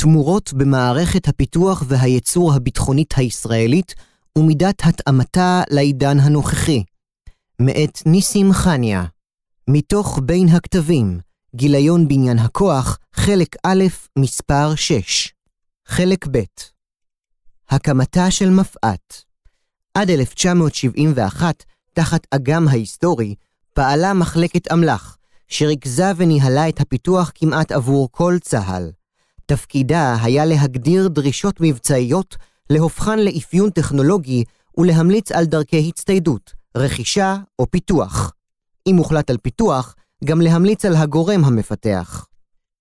תמורות במערכת הפיתוח והייצור הביטחונית הישראלית ומידת התאמתה לעידן הנוכחי. מאת ניסים חניה. מתוך בין הכתבים, גיליון בניין הכוח, חלק א', מספר 6. חלק ב' הקמתה של מפא"ת עד 1971, תחת אגם ההיסטורי, פעלה מחלקת אמל"ח, שריכזה וניהלה את הפיתוח כמעט עבור כל צה"ל. תפקידה היה להגדיר דרישות מבצעיות, להופכן לאפיון טכנולוגי ולהמליץ על דרכי הצטיידות, רכישה או פיתוח. אם הוחלט על פיתוח, גם להמליץ על הגורם המפתח.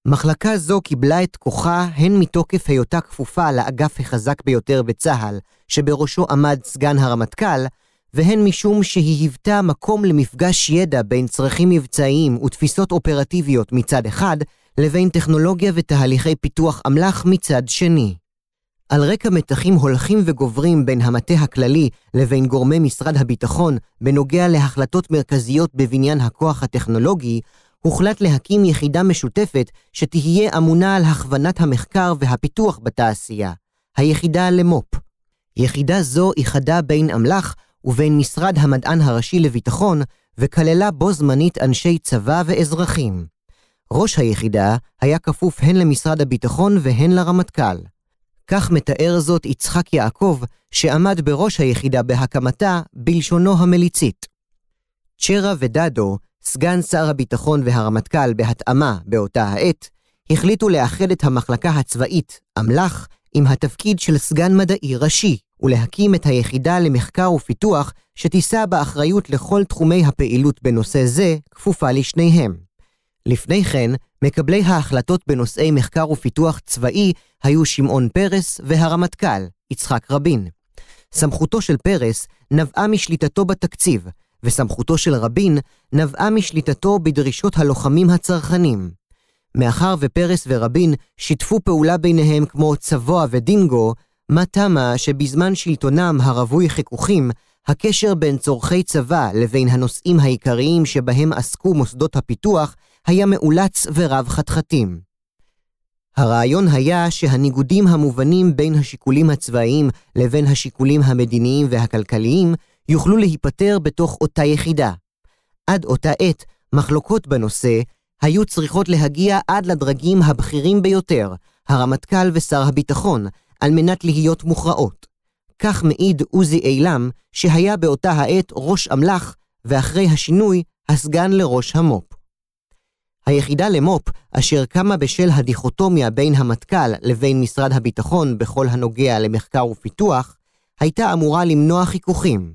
מחלקה זו קיבלה את כוחה הן מתוקף היותה כפופה לאגף החזק ביותר בצה"ל, שבראשו עמד סגן הרמטכ"ל, והן משום שהיא היוותה מקום למפגש ידע בין צרכים מבצעיים ותפיסות אופרטיביות מצד אחד, לבין טכנולוגיה ותהליכי פיתוח אמל"ח מצד שני. על רקע מתחים הולכים וגוברים בין המטה הכללי לבין גורמי משרד הביטחון בנוגע להחלטות מרכזיות בבניין הכוח הטכנולוגי, הוחלט להקים יחידה משותפת שתהיה אמונה על הכוונת המחקר והפיתוח בתעשייה, היחידה למו"פ. יחידה זו איחדה בין אמל"ח ובין משרד המדען הראשי לביטחון, וכללה בו זמנית אנשי צבא ואזרחים. ראש היחידה היה כפוף הן למשרד הביטחון והן לרמטכ"ל. כך מתאר זאת יצחק יעקב, שעמד בראש היחידה בהקמתה, בלשונו המליצית. צ'רה ודדו, סגן שר הביטחון והרמטכ"ל בהתאמה באותה העת, החליטו לאחד את המחלקה הצבאית, אמל"ח, עם התפקיד של סגן מדעי ראשי, ולהקים את היחידה למחקר ופיתוח שתישא באחריות לכל תחומי הפעילות בנושא זה, כפופה לשניהם. לפני כן, מקבלי ההחלטות בנושאי מחקר ופיתוח צבאי היו שמעון פרס והרמטכ"ל, יצחק רבין. סמכותו של פרס נבעה משליטתו בתקציב, וסמכותו של רבין נבעה משליטתו בדרישות הלוחמים הצרכנים. מאחר ופרס ורבין שיתפו פעולה ביניהם כמו צבוע ודינגו, מה תמה שבזמן שלטונם הרווי חיכוכים, הקשר בין צורכי צבא לבין הנושאים העיקריים שבהם עסקו מוסדות הפיתוח היה מאולץ ורב חתחתים. הרעיון היה שהניגודים המובנים בין השיקולים הצבאיים לבין השיקולים המדיניים והכלכליים יוכלו להיפטר בתוך אותה יחידה. עד אותה עת, מחלוקות בנושא היו צריכות להגיע עד לדרגים הבכירים ביותר, הרמטכ"ל ושר הביטחון, על מנת להיות מוכרעות. כך מעיד עוזי אילם, שהיה באותה העת ראש אמל"ח, ואחרי השינוי, הסגן לראש המו"פ. היחידה למו"פ, אשר קמה בשל הדיכוטומיה בין המטכ"ל לבין משרד הביטחון בכל הנוגע למחקר ופיתוח, הייתה אמורה למנוע חיכוכים.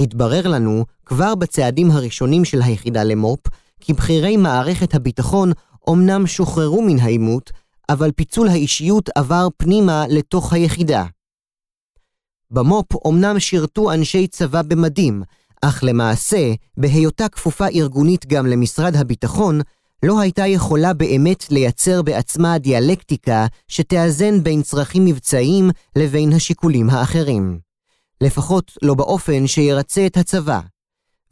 התברר לנו, כבר בצעדים הראשונים של היחידה למו"פ, כי בכירי מערכת הביטחון אומנם שוחררו מן העימות, אבל פיצול האישיות עבר פנימה לתוך היחידה. במו"פ אומנם שירתו אנשי צבא במדים, אך למעשה, בהיותה כפופה ארגונית גם למשרד הביטחון, לא הייתה יכולה באמת לייצר בעצמה דיאלקטיקה שתאזן בין צרכים מבצעיים לבין השיקולים האחרים. לפחות לא באופן שירצה את הצבא.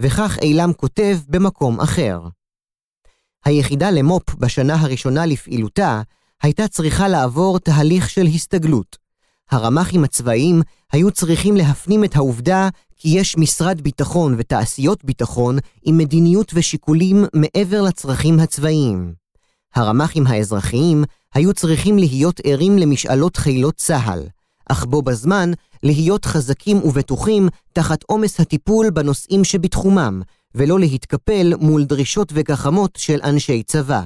וכך אילם כותב במקום אחר. היחידה למו"פ בשנה הראשונה לפעילותה הייתה צריכה לעבור תהליך של הסתגלות. הרמ"חים הצבאיים היו צריכים להפנים את העובדה כי יש משרד ביטחון ותעשיות ביטחון עם מדיניות ושיקולים מעבר לצרכים הצבאיים. הרמ"חים האזרחיים היו צריכים להיות ערים למשאלות חילות צה"ל, אך בו בזמן להיות חזקים ובטוחים תחת עומס הטיפול בנושאים שבתחומם, ולא להתקפל מול דרישות וגחמות של אנשי צבא.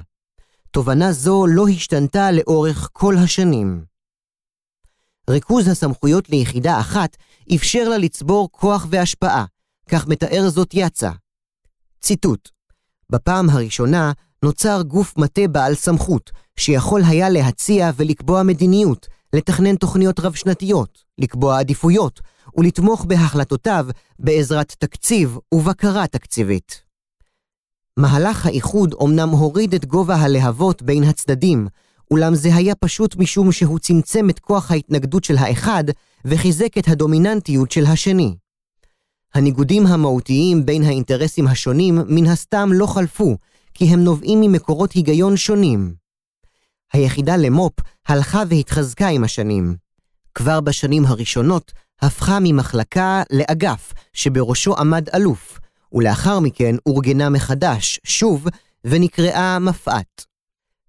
תובנה זו לא השתנתה לאורך כל השנים. ריכוז הסמכויות ליחידה אחת אפשר לה לצבור כוח והשפעה, כך מתאר זאת יצא. ציטוט: בפעם הראשונה נוצר גוף מטה בעל סמכות, שיכול היה להציע ולקבוע מדיניות, לתכנן תוכניות רב-שנתיות, לקבוע עדיפויות, ולתמוך בהחלטותיו בעזרת תקציב ובקרה תקציבית. מהלך האיחוד אומנם הוריד את גובה הלהבות בין הצדדים, אולם זה היה פשוט משום שהוא צמצם את כוח ההתנגדות של האחד וחיזק את הדומיננטיות של השני. הניגודים המהותיים בין האינטרסים השונים מן הסתם לא חלפו, כי הם נובעים ממקורות היגיון שונים. היחידה למו"פ הלכה והתחזקה עם השנים. כבר בשנים הראשונות הפכה ממחלקה לאגף, שבראשו עמד אלוף, ולאחר מכן אורגנה מחדש, שוב, ונקראה מפא"ת.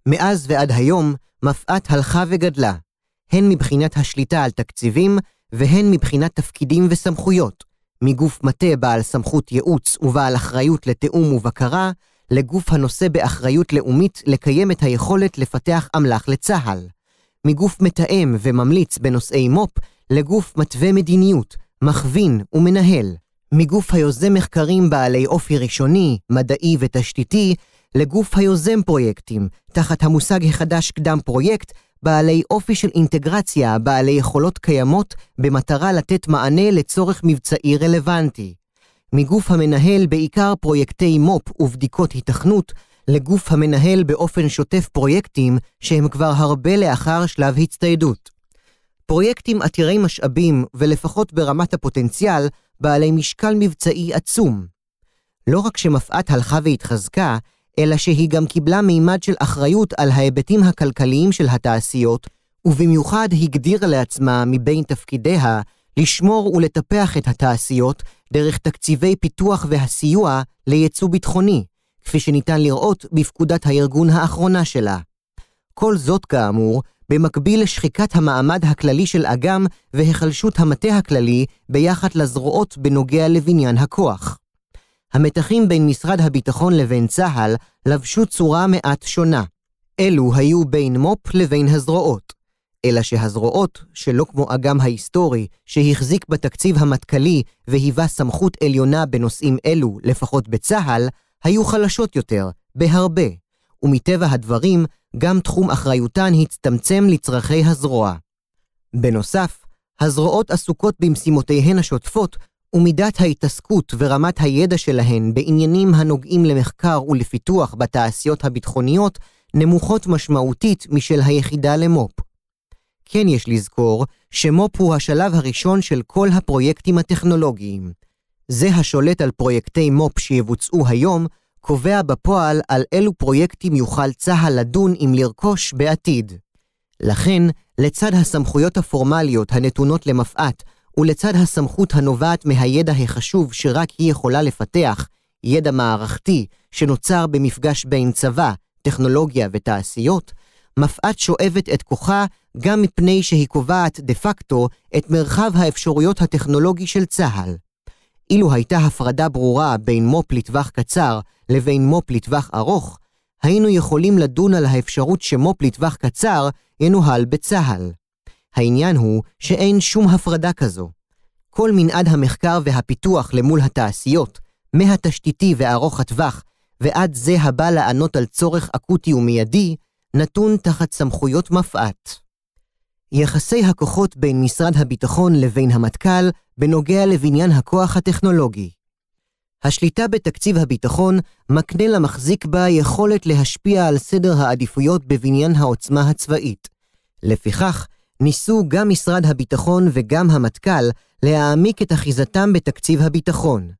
מאז ועד היום, מפא"ת הלכה וגדלה, הן מבחינת השליטה על תקציבים, והן מבחינת תפקידים וסמכויות, מגוף מטה בעל סמכות ייעוץ ובעל אחריות לתיאום ובקרה, לגוף הנושא באחריות לאומית לקיים את היכולת לפתח אמל"ח לצה"ל. מגוף מתאם וממליץ בנושאי מו"פ, לגוף מתווה מדיניות, מכווין ומנהל. מגוף היוזם מחקרים בעלי אופי ראשוני, מדעי ותשתיתי, לגוף היוזם פרויקטים, תחת המושג החדש קדם פרויקט, בעלי אופי של אינטגרציה, בעלי יכולות קיימות, במטרה לתת מענה לצורך מבצעי רלוונטי. מגוף המנהל בעיקר פרויקטי מו"פ ובדיקות היתכנות, לגוף המנהל באופן שוטף פרויקטים שהם כבר הרבה לאחר שלב הצטיידות. פרויקטים עתירי משאבים, ולפחות ברמת הפוטנציאל, בעלי משקל מבצעי עצום. לא רק שמפא"ת הלכה והתחזקה, אלא שהיא גם קיבלה מימד של אחריות על ההיבטים הכלכליים של התעשיות, ובמיוחד הגדירה לעצמה מבין תפקידיה לשמור ולטפח את התעשיות דרך תקציבי פיתוח והסיוע לייצוא ביטחוני, כפי שניתן לראות בפקודת הארגון האחרונה שלה. כל זאת, כאמור, במקביל לשחיקת המעמד הכללי של אג"ם והיחלשות המטה הכללי ביחד לזרועות בנוגע לבניין הכוח. המתחים בין משרד הביטחון לבין צה"ל לבשו צורה מעט שונה. אלו היו בין מו"פ לבין הזרועות. אלא שהזרועות, שלא כמו אגם ההיסטורי, שהחזיק בתקציב המטכ"לי והיווה סמכות עליונה בנושאים אלו, לפחות בצה"ל, היו חלשות יותר, בהרבה, ומטבע הדברים, גם תחום אחריותן הצטמצם לצרכי הזרוע. בנוסף, הזרועות עסוקות במשימותיהן השוטפות ומידת ההתעסקות ורמת הידע שלהן בעניינים הנוגעים למחקר ולפיתוח בתעשיות הביטחוניות נמוכות משמעותית משל היחידה למו"פ. כן יש לזכור שמו"פ הוא השלב הראשון של כל הפרויקטים הטכנולוגיים. זה השולט על פרויקטי מו"פ שיבוצעו היום, קובע בפועל על אילו פרויקטים יוכל צה"ל לדון אם לרכוש בעתיד. לכן, לצד הסמכויות הפורמליות הנתונות למפא"ת ולצד הסמכות הנובעת מהידע החשוב שרק היא יכולה לפתח, ידע מערכתי שנוצר במפגש בין צבא, טכנולוגיה ותעשיות, מפא"ת שואבת את כוחה גם מפני שהיא קובעת דה פקטו את מרחב האפשרויות הטכנולוגי של צה"ל. אילו הייתה הפרדה ברורה בין מו"פ לטווח קצר לבין מו"פ לטווח ארוך, היינו יכולים לדון על האפשרות שמו"פ לטווח קצר ינוהל בצה"ל. העניין הוא שאין שום הפרדה כזו. כל מנעד המחקר והפיתוח למול התעשיות, מהתשתיתי וארוך הטווח, ועד זה הבא לענות על צורך אקוטי ומיידי, נתון תחת סמכויות מפא"ת. יחסי הכוחות בין משרד הביטחון לבין המטכ"ל בנוגע לבניין הכוח הטכנולוגי. השליטה בתקציב הביטחון מקנה למחזיק בה יכולת להשפיע על סדר העדיפויות בבניין העוצמה הצבאית. לפיכך, ניסו גם משרד הביטחון וגם המטכ"ל להעמיק את אחיזתם בתקציב הביטחון.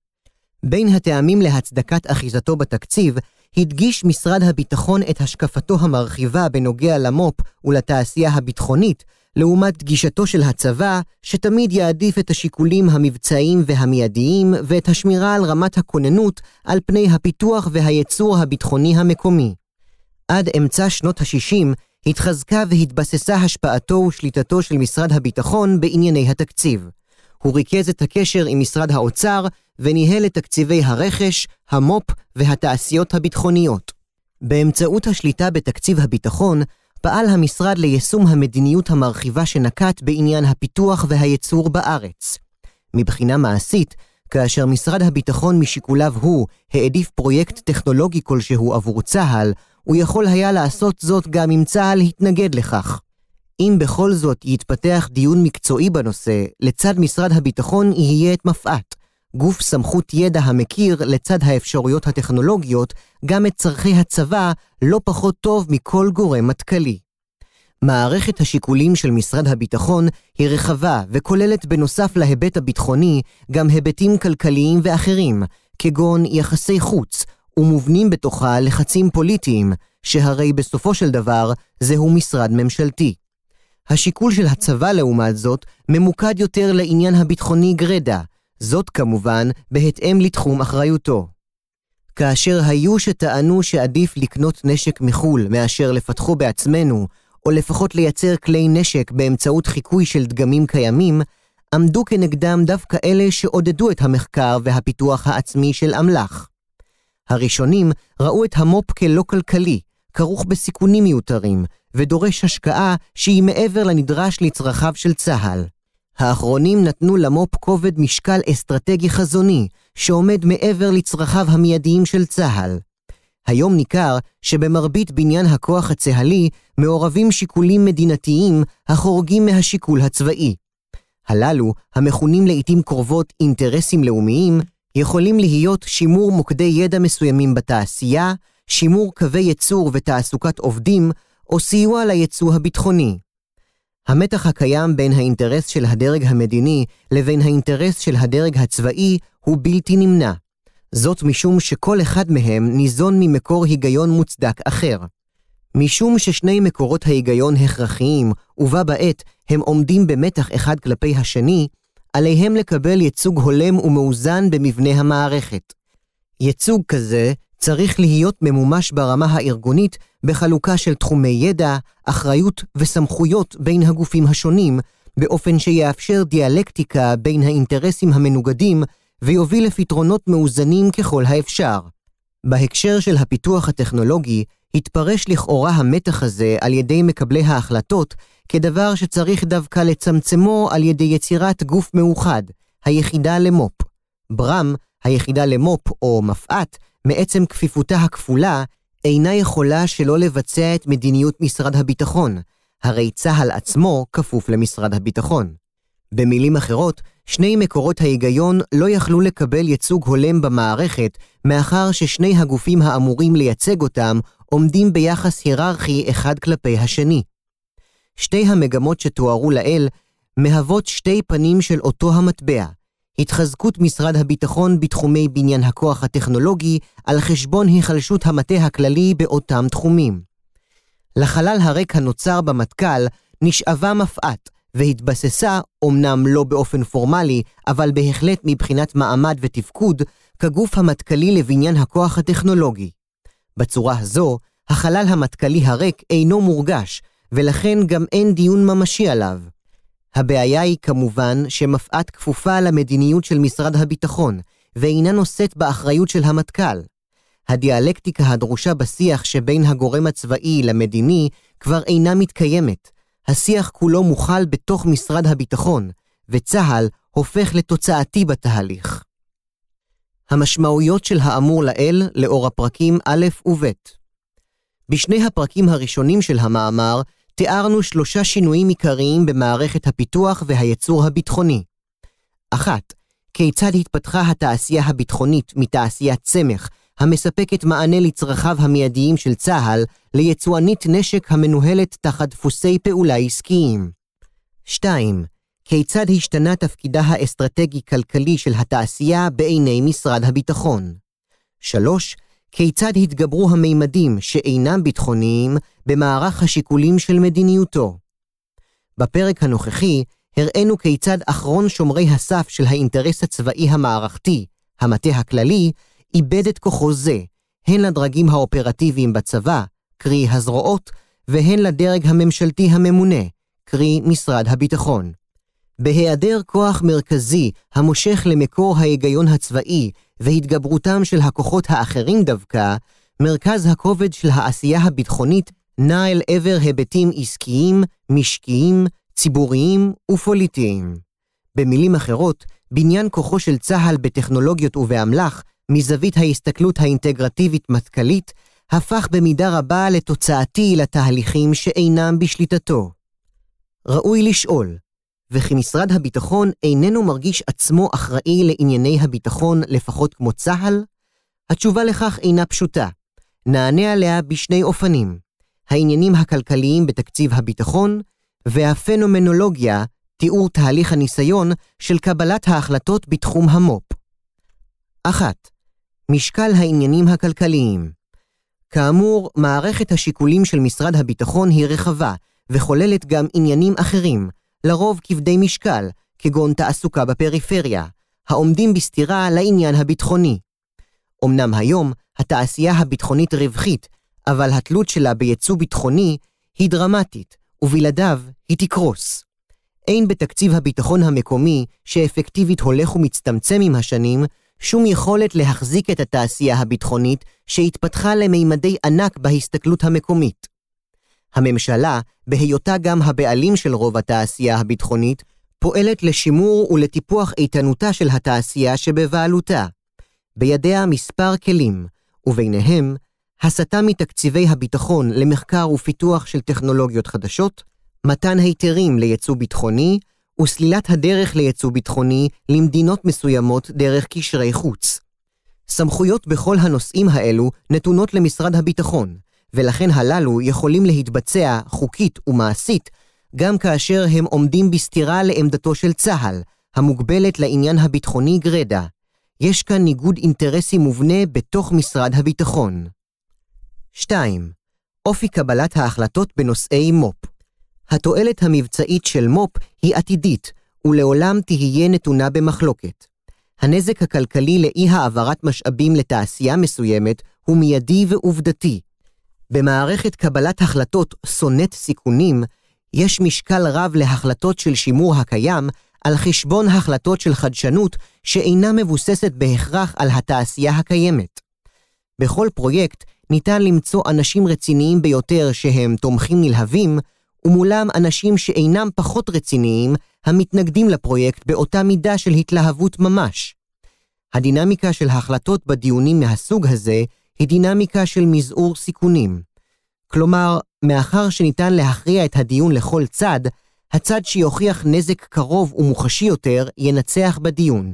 בין הטעמים להצדקת אחיזתו בתקציב, הדגיש משרד הביטחון את השקפתו המרחיבה בנוגע למו"פ ולתעשייה הביטחונית, לעומת גישתו של הצבא, שתמיד יעדיף את השיקולים המבצעיים והמיידיים ואת השמירה על רמת הכוננות על פני הפיתוח והייצור הביטחוני המקומי. עד אמצע שנות ה-60 התחזקה והתבססה השפעתו ושליטתו של משרד הביטחון בענייני התקציב. הוא ריכז את הקשר עם משרד האוצר וניהל את תקציבי הרכש, המו"פ והתעשיות הביטחוניות. באמצעות השליטה בתקציב הביטחון, פעל המשרד ליישום המדיניות המרחיבה שנקט בעניין הפיתוח והייצור בארץ. מבחינה מעשית, כאשר משרד הביטחון משיקוליו הוא העדיף פרויקט טכנולוגי כלשהו עבור צה"ל, הוא יכול היה לעשות זאת גם אם צה"ל התנגד לכך. אם בכל זאת יתפתח דיון מקצועי בנושא, לצד משרד הביטחון יהיה את מפא"ת, גוף סמכות ידע המכיר, לצד האפשרויות הטכנולוגיות, גם את צורכי הצבא לא פחות טוב מכל גורם מטכ"לי. מערכת השיקולים של משרד הביטחון היא רחבה וכוללת בנוסף להיבט הביטחוני גם היבטים כלכליים ואחרים, כגון יחסי חוץ, ומובנים בתוכה לחצים פוליטיים, שהרי בסופו של דבר זהו משרד ממשלתי. השיקול של הצבא, לעומת זאת, ממוקד יותר לעניין הביטחוני גרדה, זאת כמובן בהתאם לתחום אחריותו. כאשר היו שטענו שעדיף לקנות נשק מחו"ל מאשר לפתחו בעצמנו, או לפחות לייצר כלי נשק באמצעות חיקוי של דגמים קיימים, עמדו כנגדם דווקא אלה שעודדו את המחקר והפיתוח העצמי של אמל"ח. הראשונים ראו את המו"פ כלא כלכלי, כרוך בסיכונים מיותרים, ודורש השקעה שהיא מעבר לנדרש לצרכיו של צה"ל. האחרונים נתנו למו"פ כובד משקל אסטרטגי חזוני, שעומד מעבר לצרכיו המיידיים של צה"ל. היום ניכר שבמרבית בניין הכוח הצה"לי מעורבים שיקולים מדינתיים החורגים מהשיקול הצבאי. הללו, המכונים לעיתים קרובות אינטרסים לאומיים, יכולים להיות שימור מוקדי ידע מסוימים בתעשייה, שימור קווי ייצור ותעסוקת עובדים, או סיוע לייצוא הביטחוני. המתח הקיים בין האינטרס של הדרג המדיני לבין האינטרס של הדרג הצבאי הוא בלתי נמנע. זאת משום שכל אחד מהם ניזון ממקור היגיון מוצדק אחר. משום ששני מקורות ההיגיון הכרחיים, ובה בעת הם עומדים במתח אחד כלפי השני, עליהם לקבל ייצוג הולם ומאוזן במבנה המערכת. ייצוג כזה צריך להיות ממומש ברמה הארגונית בחלוקה של תחומי ידע, אחריות וסמכויות בין הגופים השונים, באופן שיאפשר דיאלקטיקה בין האינטרסים המנוגדים ויוביל לפתרונות מאוזנים ככל האפשר. בהקשר של הפיתוח הטכנולוגי, התפרש לכאורה המתח הזה על ידי מקבלי ההחלטות כדבר שצריך דווקא לצמצמו על ידי יצירת גוף מאוחד, היחידה למו"פ. ברם, היחידה למו"פ או מפא"ת, מעצם כפיפותה הכפולה, אינה יכולה שלא לבצע את מדיניות משרד הביטחון, הרי צה"ל עצמו כפוף למשרד הביטחון. במילים אחרות, שני מקורות ההיגיון לא יכלו לקבל ייצוג הולם במערכת, מאחר ששני הגופים האמורים לייצג אותם עומדים ביחס היררכי אחד כלפי השני. שתי המגמות שתוארו לעיל מהוות שתי פנים של אותו המטבע, התחזקות משרד הביטחון בתחומי בניין הכוח הטכנולוגי על חשבון היחלשות המטה הכללי באותם תחומים. לחלל הריק הנוצר במטכ"ל נשאבה מפא"ת, והתבססה, אמנם לא באופן פורמלי, אבל בהחלט מבחינת מעמד ותפקוד, כגוף המטכ"לי לבניין הכוח הטכנולוגי. בצורה הזו, החלל המטכ"לי הריק אינו מורגש, ולכן גם אין דיון ממשי עליו. הבעיה היא כמובן שמפא"ת כפופה למדיניות של משרד הביטחון, ואינה נושאת באחריות של המטכ"ל. הדיאלקטיקה הדרושה בשיח שבין הגורם הצבאי למדיני כבר אינה מתקיימת. השיח כולו מוכל בתוך משרד הביטחון, וצה"ל הופך לתוצאתי בתהליך. המשמעויות של האמור לעיל לאור הפרקים א' וב' בשני הפרקים הראשונים של המאמר תיארנו שלושה שינויים עיקריים במערכת הפיתוח והייצור הביטחוני. אחת, כיצד התפתחה התעשייה הביטחונית מתעשיית צמח, המספקת מענה לצרכיו המיידיים של צה"ל, ליצואנית נשק המנוהלת תחת דפוסי פעולה עסקיים. 2. כיצד השתנה תפקידה האסטרטגי-כלכלי של התעשייה בעיני משרד הביטחון. 3. כיצד התגברו המימדים שאינם ביטחוניים במערך השיקולים של מדיניותו. בפרק הנוכחי הראינו כיצד אחרון שומרי הסף של האינטרס הצבאי המערכתי, המטה הכללי, איבד את כוחו זה, הן לדרגים האופרטיביים בצבא, קרי הזרועות, והן לדרג הממשלתי הממונה, קרי משרד הביטחון. בהיעדר כוח מרכזי המושך למקור ההיגיון הצבאי והתגברותם של הכוחות האחרים דווקא, מרכז הכובד של העשייה הביטחונית נע אל עבר היבטים עסקיים, משקיים, ציבוריים ופוליטיים. במילים אחרות, בניין כוחו של צה"ל בטכנולוגיות ובאמל"ח, מזווית ההסתכלות האינטגרטיבית-מטכ"לית, הפך במידה רבה לתוצאתי לתהליכים שאינם בשליטתו. ראוי לשאול, וכי משרד הביטחון איננו מרגיש עצמו אחראי לענייני הביטחון לפחות כמו צה"ל? התשובה לכך אינה פשוטה. נענה עליה בשני אופנים. העניינים הכלכליים בתקציב הביטחון, והפנומנולוגיה, תיאור תהליך הניסיון של קבלת ההחלטות בתחום המו"פ. 1. משקל העניינים הכלכליים כאמור, מערכת השיקולים של משרד הביטחון היא רחבה, וכוללת גם עניינים אחרים, לרוב כבדי משקל, כגון תעסוקה בפריפריה, העומדים בסתירה לעניין הביטחוני. אמנם היום התעשייה הביטחונית רווחית, אבל התלות שלה ביצוא ביטחוני היא דרמטית, ובלעדיו היא תקרוס. אין בתקציב הביטחון המקומי, שאפקטיבית הולך ומצטמצם עם השנים, שום יכולת להחזיק את התעשייה הביטחונית שהתפתחה למימדי ענק בהסתכלות המקומית. הממשלה, בהיותה גם הבעלים של רוב התעשייה הביטחונית, פועלת לשימור ולטיפוח איתנותה של התעשייה שבבעלותה. בידיה מספר כלים, וביניהם הסטה מתקציבי הביטחון למחקר ופיתוח של טכנולוגיות חדשות, מתן היתרים לייצוא ביטחוני, וסלילת הדרך לייצוא ביטחוני למדינות מסוימות דרך קשרי חוץ. סמכויות בכל הנושאים האלו נתונות למשרד הביטחון, ולכן הללו יכולים להתבצע חוקית ומעשית גם כאשר הם עומדים בסתירה לעמדתו של צה"ל, המוגבלת לעניין הביטחוני גרדה. יש כאן ניגוד אינטרסים מובנה בתוך משרד הביטחון. 2. אופי קבלת ההחלטות בנושאי מו"פ התועלת המבצעית של מו"פ היא עתידית, ולעולם תהיה נתונה במחלוקת. הנזק הכלכלי לאי העברת משאבים לתעשייה מסוימת הוא מיידי ועובדתי. במערכת קבלת החלטות שונאת סיכונים, יש משקל רב להחלטות של שימור הקיים על חשבון החלטות של חדשנות שאינה מבוססת בהכרח על התעשייה הקיימת. בכל פרויקט ניתן למצוא אנשים רציניים ביותר שהם תומכים נלהבים, ומולם אנשים שאינם פחות רציניים, המתנגדים לפרויקט באותה מידה של התלהבות ממש. הדינמיקה של החלטות בדיונים מהסוג הזה היא דינמיקה של מזעור סיכונים. כלומר, מאחר שניתן להכריע את הדיון לכל צד, הצד שיוכיח נזק קרוב ומוחשי יותר ינצח בדיון.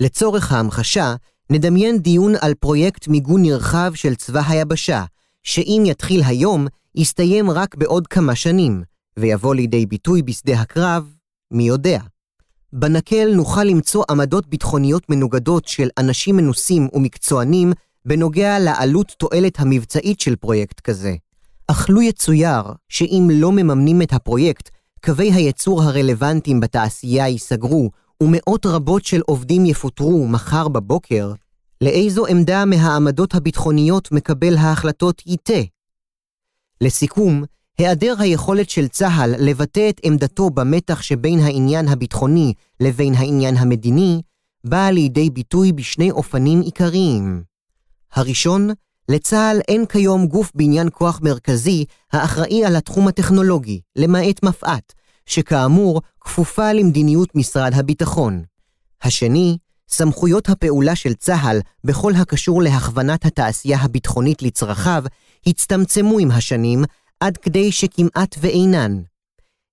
לצורך ההמחשה, נדמיין דיון על פרויקט מיגון נרחב של צבא היבשה, שאם יתחיל היום, יסתיים רק בעוד כמה שנים, ויבוא לידי ביטוי בשדה הקרב, מי יודע. בנקל נוכל למצוא עמדות ביטחוניות מנוגדות של אנשים מנוסים ומקצוענים בנוגע לעלות תועלת המבצעית של פרויקט כזה. אך לו יצויר שאם לא מממנים את הפרויקט, קווי הייצור הרלוונטיים בתעשייה ייסגרו, ומאות רבות של עובדים יפוטרו מחר בבוקר, לאיזו עמדה מהעמדות הביטחוניות מקבל ההחלטות ייטה? לסיכום, היעדר היכולת של צה"ל לבטא את עמדתו במתח שבין העניין הביטחוני לבין העניין המדיני, באה לידי ביטוי בשני אופנים עיקריים. הראשון, לצה"ל אין כיום גוף בעניין כוח מרכזי האחראי על התחום הטכנולוגי, למעט מפא"ת, שכאמור כפופה למדיניות משרד הביטחון. השני, סמכויות הפעולה של צה"ל בכל הקשור להכוונת התעשייה הביטחונית לצרכיו הצטמצמו עם השנים עד כדי שכמעט ואינן.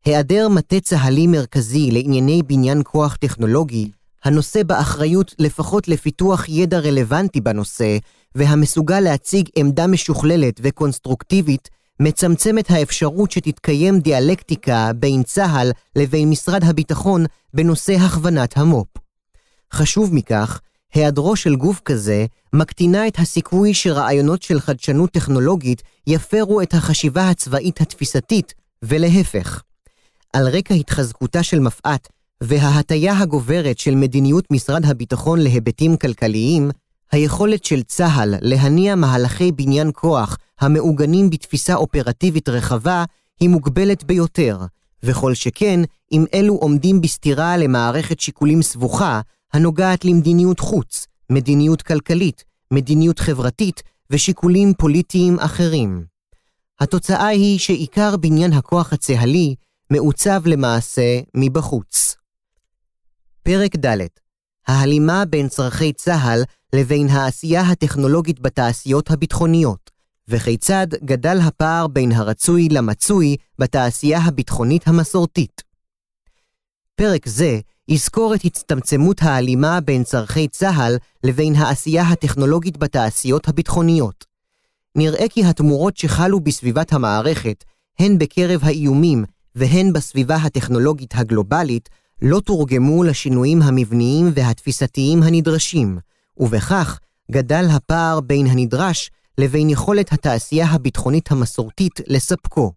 היעדר מטה צה"לי מרכזי לענייני בניין כוח טכנולוגי, הנושא באחריות לפחות לפיתוח ידע רלוונטי בנושא, והמסוגל להציג עמדה משוכללת וקונסטרוקטיבית, מצמצם את האפשרות שתתקיים דיאלקטיקה בין צה"ל לבין משרד הביטחון בנושא הכוונת המו"פ. חשוב מכך, היעדרו של גוף כזה מקטינה את הסיכוי שרעיונות של חדשנות טכנולוגית יפרו את החשיבה הצבאית התפיסתית, ולהפך. על רקע התחזקותה של מפא"ת וההטיה הגוברת של מדיניות משרד הביטחון להיבטים כלכליים, היכולת של צה"ל להניע מהלכי בניין כוח המעוגנים בתפיסה אופרטיבית רחבה היא מוגבלת ביותר, וכל שכן אם אלו עומדים בסתירה למערכת שיקולים סבוכה הנוגעת למדיניות חוץ, מדיניות כלכלית, מדיניות חברתית ושיקולים פוליטיים אחרים. התוצאה היא שעיקר בניין הכוח הצה"לי מעוצב למעשה מבחוץ. פרק ד' ההלימה בין צרכי צה"ל לבין העשייה הטכנולוגית בתעשיות הביטחוניות, וכיצד גדל הפער בין הרצוי למצוי בתעשייה הביטחונית המסורתית. פרק זה יזכור את הצטמצמות ההלימה בין צורכי צה"ל לבין העשייה הטכנולוגית בתעשיות הביטחוניות. נראה כי התמורות שחלו בסביבת המערכת, הן בקרב האיומים והן בסביבה הטכנולוגית הגלובלית, לא תורגמו לשינויים המבניים והתפיסתיים הנדרשים, ובכך גדל הפער בין הנדרש לבין יכולת התעשייה הביטחונית המסורתית לספקו.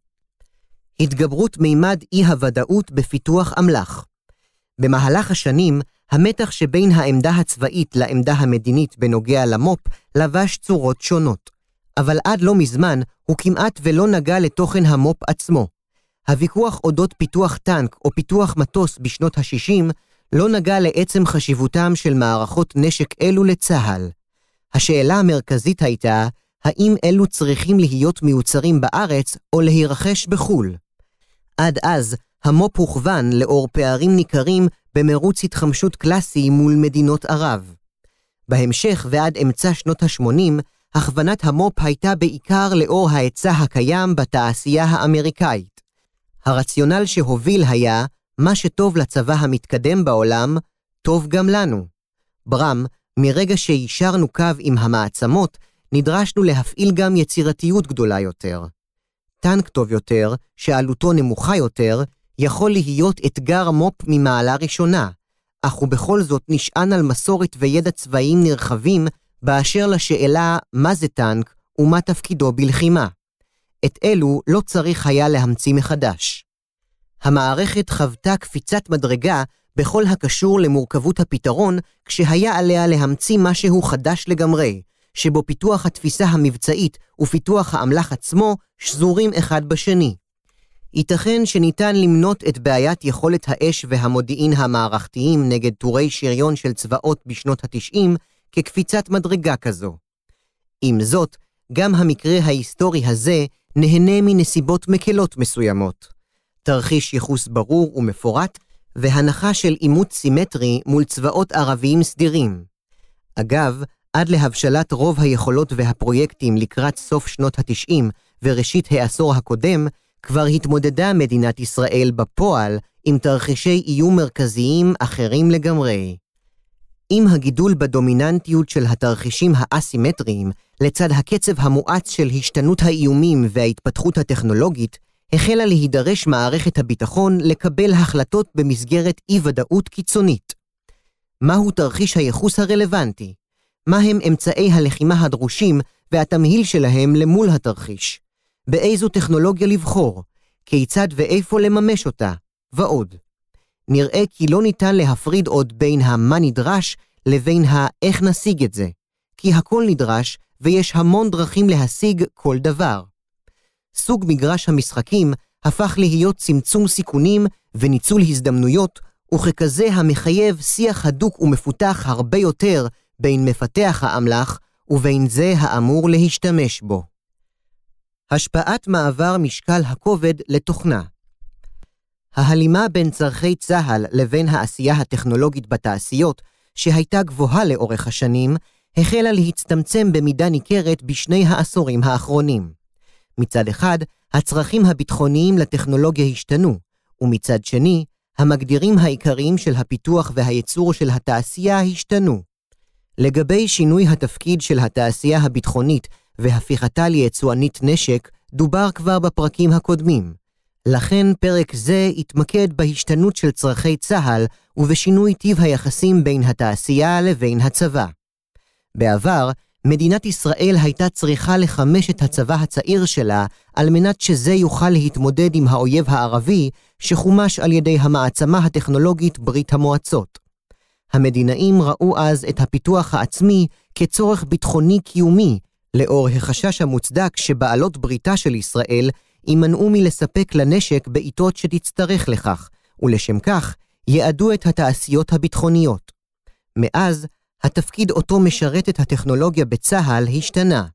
התגברות מימד אי-הוודאות בפיתוח אמל"ח. במהלך השנים, המתח שבין העמדה הצבאית לעמדה המדינית בנוגע למו"פ לבש צורות שונות. אבל עד לא מזמן הוא כמעט ולא נגע לתוכן המו"פ עצמו. הוויכוח אודות פיתוח טנק או פיתוח מטוס בשנות ה-60 לא נגע לעצם חשיבותם של מערכות נשק אלו לצה"ל. השאלה המרכזית הייתה, האם אלו צריכים להיות מיוצרים בארץ או להירכש בחו"ל? עד אז, המו"פ הוכוון לאור פערים ניכרים במרוץ התחמשות קלאסי מול מדינות ערב. בהמשך ועד אמצע שנות ה-80, הכוונת המו"פ הייתה בעיקר לאור ההיצע הקיים בתעשייה האמריקאית. הרציונל שהוביל היה, מה שטוב לצבא המתקדם בעולם, טוב גם לנו. ברם, מרגע שיישרנו קו עם המעצמות, נדרשנו להפעיל גם יצירתיות גדולה יותר. טנק טוב יותר, שעלותו נמוכה יותר, יכול להיות אתגר מו"פ ממעלה ראשונה, אך הוא בכל זאת נשען על מסורת וידע צבאיים נרחבים באשר לשאלה מה זה טנק ומה תפקידו בלחימה. את אלו לא צריך היה להמציא מחדש. המערכת חוותה קפיצת מדרגה בכל הקשור למורכבות הפתרון, כשהיה עליה להמציא משהו חדש לגמרי, שבו פיתוח התפיסה המבצעית ופיתוח האמל"ח עצמו שזורים אחד בשני. ייתכן שניתן למנות את בעיית יכולת האש והמודיעין המערכתיים נגד טורי שריון של צבאות בשנות ה-90 כקפיצת מדרגה כזו. עם זאת, גם המקרה ההיסטורי הזה נהנה מנסיבות מקלות מסוימות. תרחיש ייחוס ברור ומפורט, והנחה של עימות סימטרי מול צבאות ערביים סדירים. אגב, עד להבשלת רוב היכולות והפרויקטים לקראת סוף שנות ה-90 וראשית העשור הקודם, כבר התמודדה מדינת ישראל בפועל עם תרחישי איום מרכזיים אחרים לגמרי. עם הגידול בדומיננטיות של התרחישים האסימטריים, לצד הקצב המואץ של השתנות האיומים וההתפתחות הטכנולוגית, החלה להידרש מערכת הביטחון לקבל החלטות במסגרת אי-ודאות קיצונית. מהו תרחיש הייחוס הרלוונטי? מהם אמצעי הלחימה הדרושים והתמהיל שלהם למול התרחיש? באיזו טכנולוגיה לבחור? כיצד ואיפה לממש אותה? ועוד. נראה כי לא ניתן להפריד עוד בין ה"מה נדרש" לבין ה"איך נשיג את זה", כי הכל נדרש ויש המון דרכים להשיג כל דבר. סוג מגרש המשחקים הפך להיות צמצום סיכונים וניצול הזדמנויות, וככזה המחייב שיח הדוק ומפותח הרבה יותר בין מפתח האמל"ח ובין זה האמור להשתמש בו. השפעת מעבר משקל הכובד לתוכנה ההלימה בין צורכי צה"ל לבין העשייה הטכנולוגית בתעשיות, שהייתה גבוהה לאורך השנים, החלה להצטמצם במידה ניכרת בשני העשורים האחרונים. מצד אחד, הצרכים הביטחוניים לטכנולוגיה השתנו, ומצד שני, המגדירים העיקריים של הפיתוח והייצור של התעשייה השתנו. לגבי שינוי התפקיד של התעשייה הביטחונית והפיכתה ליצואנית נשק, דובר כבר בפרקים הקודמים. לכן פרק זה התמקד בהשתנות של צרכי צה"ל ובשינוי טיב היחסים בין התעשייה לבין הצבא. בעבר, מדינת ישראל הייתה צריכה לחמש את הצבא הצעיר שלה על מנת שזה יוכל להתמודד עם האויב הערבי שחומש על ידי המעצמה הטכנולוגית ברית המועצות. המדינאים ראו אז את הפיתוח העצמי כצורך ביטחוני קיומי, לאור החשש המוצדק שבעלות בריתה של ישראל יימנעו מלספק לנשק בעיתות שתצטרך לכך, ולשם כך יעדו את התעשיות הביטחוניות. מאז, התפקיד אותו משרתת הטכנולוגיה בצה"ל השתנה.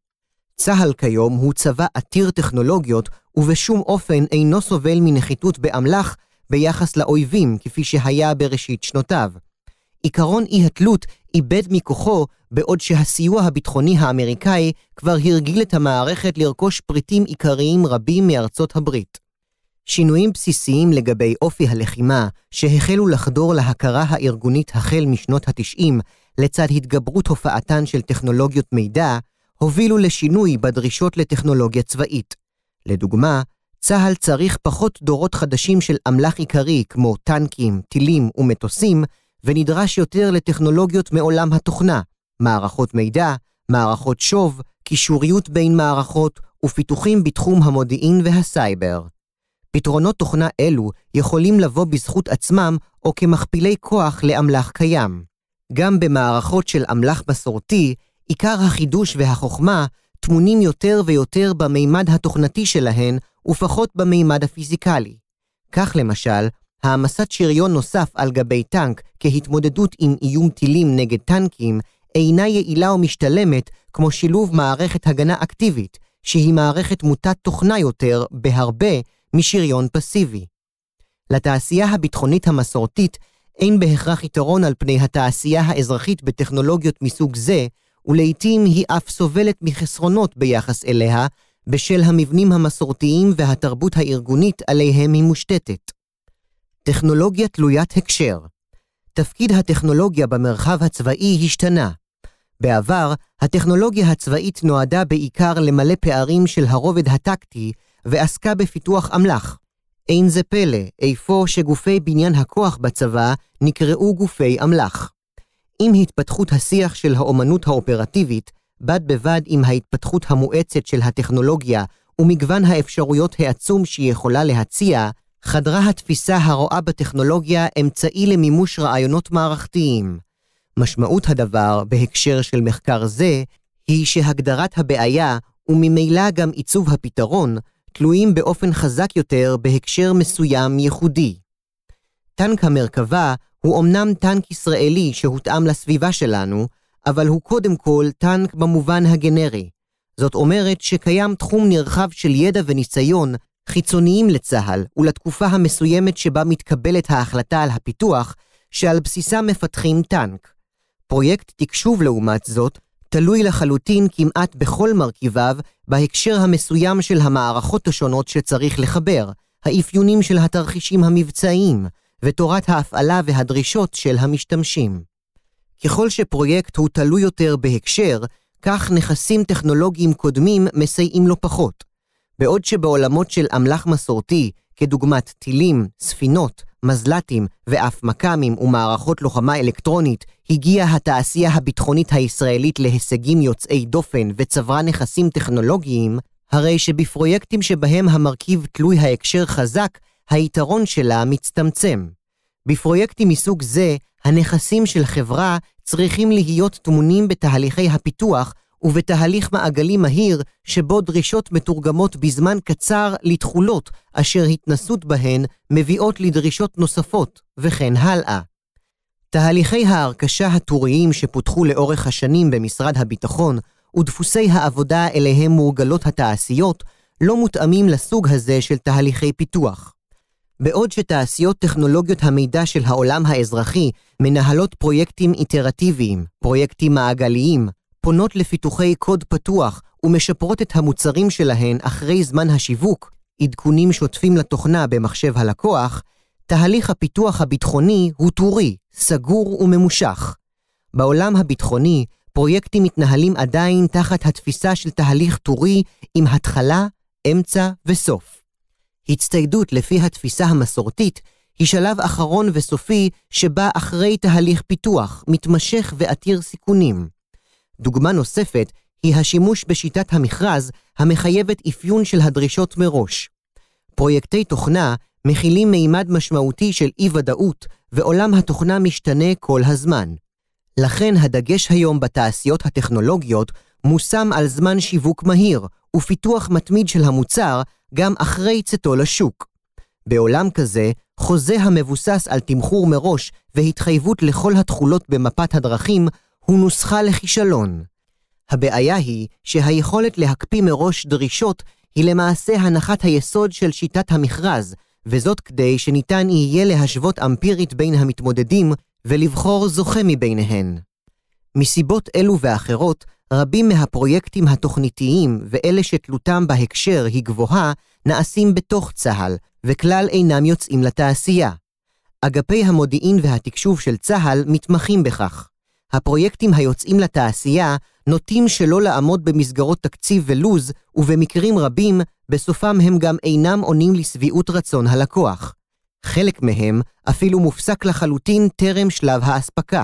צה"ל כיום הוא צבא עתיר טכנולוגיות, ובשום אופן אינו סובל מנחיתות באמל"ח ביחס לאויבים, כפי שהיה בראשית שנותיו. עיקרון אי-התלות איבד מכוחו, בעוד שהסיוע הביטחוני האמריקאי כבר הרגיל את המערכת לרכוש פריטים עיקריים רבים מארצות הברית. שינויים בסיסיים לגבי אופי הלחימה, שהחלו לחדור להכרה הארגונית החל משנות ה-90, לצד התגברות הופעתן של טכנולוגיות מידע, הובילו לשינוי בדרישות לטכנולוגיה צבאית. לדוגמה, צה"ל צריך פחות דורות חדשים של אמל"ח עיקרי כמו טנקים, טילים ומטוסים, ונדרש יותר לטכנולוגיות מעולם התוכנה, מערכות מידע, מערכות שוב, קישוריות בין מערכות ופיתוחים בתחום המודיעין והסייבר. פתרונות תוכנה אלו יכולים לבוא בזכות עצמם או כמכפילי כוח לאמל"ח קיים. גם במערכות של אמל"ח מסורתי, עיקר החידוש והחוכמה טמונים יותר ויותר במימד התוכנתי שלהן ופחות במימד הפיזיקלי. כך למשל, העמסת שריון נוסף על גבי טנק כהתמודדות עם איום טילים נגד טנקים אינה יעילה ומשתלמת כמו שילוב מערכת הגנה אקטיבית, שהיא מערכת מוטת תוכנה יותר, בהרבה, משריון פסיבי. לתעשייה הביטחונית המסורתית אין בהכרח יתרון על פני התעשייה האזרחית בטכנולוגיות מסוג זה, ולעיתים היא אף סובלת מחסרונות ביחס אליה, בשל המבנים המסורתיים והתרבות הארגונית עליהם היא מושתתת. טכנולוגיה תלוית הקשר תפקיד הטכנולוגיה במרחב הצבאי השתנה. בעבר, הטכנולוגיה הצבאית נועדה בעיקר למלא פערים של הרובד הטקטי, ועסקה בפיתוח אמל"ח. אין זה פלא, איפה שגופי בניין הכוח בצבא נקראו גופי אמל"ח. עם התפתחות השיח של האומנות האופרטיבית, בד בבד עם ההתפתחות המואצת של הטכנולוגיה ומגוון האפשרויות העצום שהיא יכולה להציע, חדרה התפיסה הרואה בטכנולוגיה אמצעי למימוש רעיונות מערכתיים. משמעות הדבר, בהקשר של מחקר זה, היא שהגדרת הבעיה, וממילא גם עיצוב הפתרון, תלויים באופן חזק יותר בהקשר מסוים ייחודי. טנק המרכבה הוא אמנם טנק ישראלי שהותאם לסביבה שלנו, אבל הוא קודם כל טנק במובן הגנרי. זאת אומרת שקיים תחום נרחב של ידע וניסיון חיצוניים לצה"ל ולתקופה המסוימת שבה מתקבלת ההחלטה על הפיתוח, שעל בסיסה מפתחים טנק. פרויקט תקשוב לעומת זאת, תלוי לחלוטין כמעט בכל מרכיביו בהקשר המסוים של המערכות השונות שצריך לחבר, האפיונים של התרחישים המבצעיים, ותורת ההפעלה והדרישות של המשתמשים. ככל שפרויקט הוא תלוי יותר בהקשר, כך נכסים טכנולוגיים קודמים מסייעים לו פחות. בעוד שבעולמות של אמל"ח מסורתי, כדוגמת טילים, ספינות, מזל"טים ואף מכ"מים ומערכות לוחמה אלקטרונית, הגיעה התעשייה הביטחונית הישראלית להישגים יוצאי דופן וצברה נכסים טכנולוגיים, הרי שבפרויקטים שבהם המרכיב תלוי ההקשר חזק, היתרון שלה מצטמצם. בפרויקטים מסוג זה, הנכסים של חברה צריכים להיות טמונים בתהליכי הפיתוח ובתהליך מעגלי מהיר שבו דרישות מתורגמות בזמן קצר לתכולות אשר התנסות בהן מביאות לדרישות נוספות, וכן הלאה. תהליכי ההרכשה הטוריים שפותחו לאורך השנים במשרד הביטחון ודפוסי העבודה אליהם מורגלות התעשיות לא מותאמים לסוג הזה של תהליכי פיתוח. בעוד שתעשיות טכנולוגיות המידע של העולם האזרחי מנהלות פרויקטים איטרטיביים, פרויקטים מעגליים, פונות לפיתוחי קוד פתוח ומשפרות את המוצרים שלהן אחרי זמן השיווק, עדכונים שוטפים לתוכנה במחשב הלקוח, תהליך הפיתוח הביטחוני הוא טורי, סגור וממושך. בעולם הביטחוני, פרויקטים מתנהלים עדיין תחת התפיסה של תהליך טורי עם התחלה, אמצע וסוף. הצטיידות לפי התפיסה המסורתית היא שלב אחרון וסופי שבא אחרי תהליך פיתוח, מתמשך ועתיר סיכונים. דוגמה נוספת היא השימוש בשיטת המכרז המחייבת אפיון של הדרישות מראש. פרויקטי תוכנה מכילים מימד משמעותי של אי-ודאות, ועולם התוכנה משתנה כל הזמן. לכן הדגש היום בתעשיות הטכנולוגיות מושם על זמן שיווק מהיר ופיתוח מתמיד של המוצר גם אחרי צאתו לשוק. בעולם כזה, חוזה המבוסס על תמחור מראש והתחייבות לכל התכולות במפת הדרכים הוא נוסחה לכישלון. הבעיה היא שהיכולת להקפיא מראש דרישות היא למעשה הנחת היסוד של שיטת המכרז, וזאת כדי שניתן יהיה להשוות אמפירית בין המתמודדים ולבחור זוכה מביניהן. מסיבות אלו ואחרות, רבים מהפרויקטים התוכניתיים ואלה שתלותם בהקשר היא גבוהה, נעשים בתוך צה"ל, וכלל אינם יוצאים לתעשייה. אגפי המודיעין והתקשוב של צה"ל מתמחים בכך. הפרויקטים היוצאים לתעשייה נוטים שלא לעמוד במסגרות תקציב ולוז, ובמקרים רבים, בסופם הם גם אינם עונים לשביעות רצון הלקוח. חלק מהם אפילו מופסק לחלוטין טרם שלב האספקה.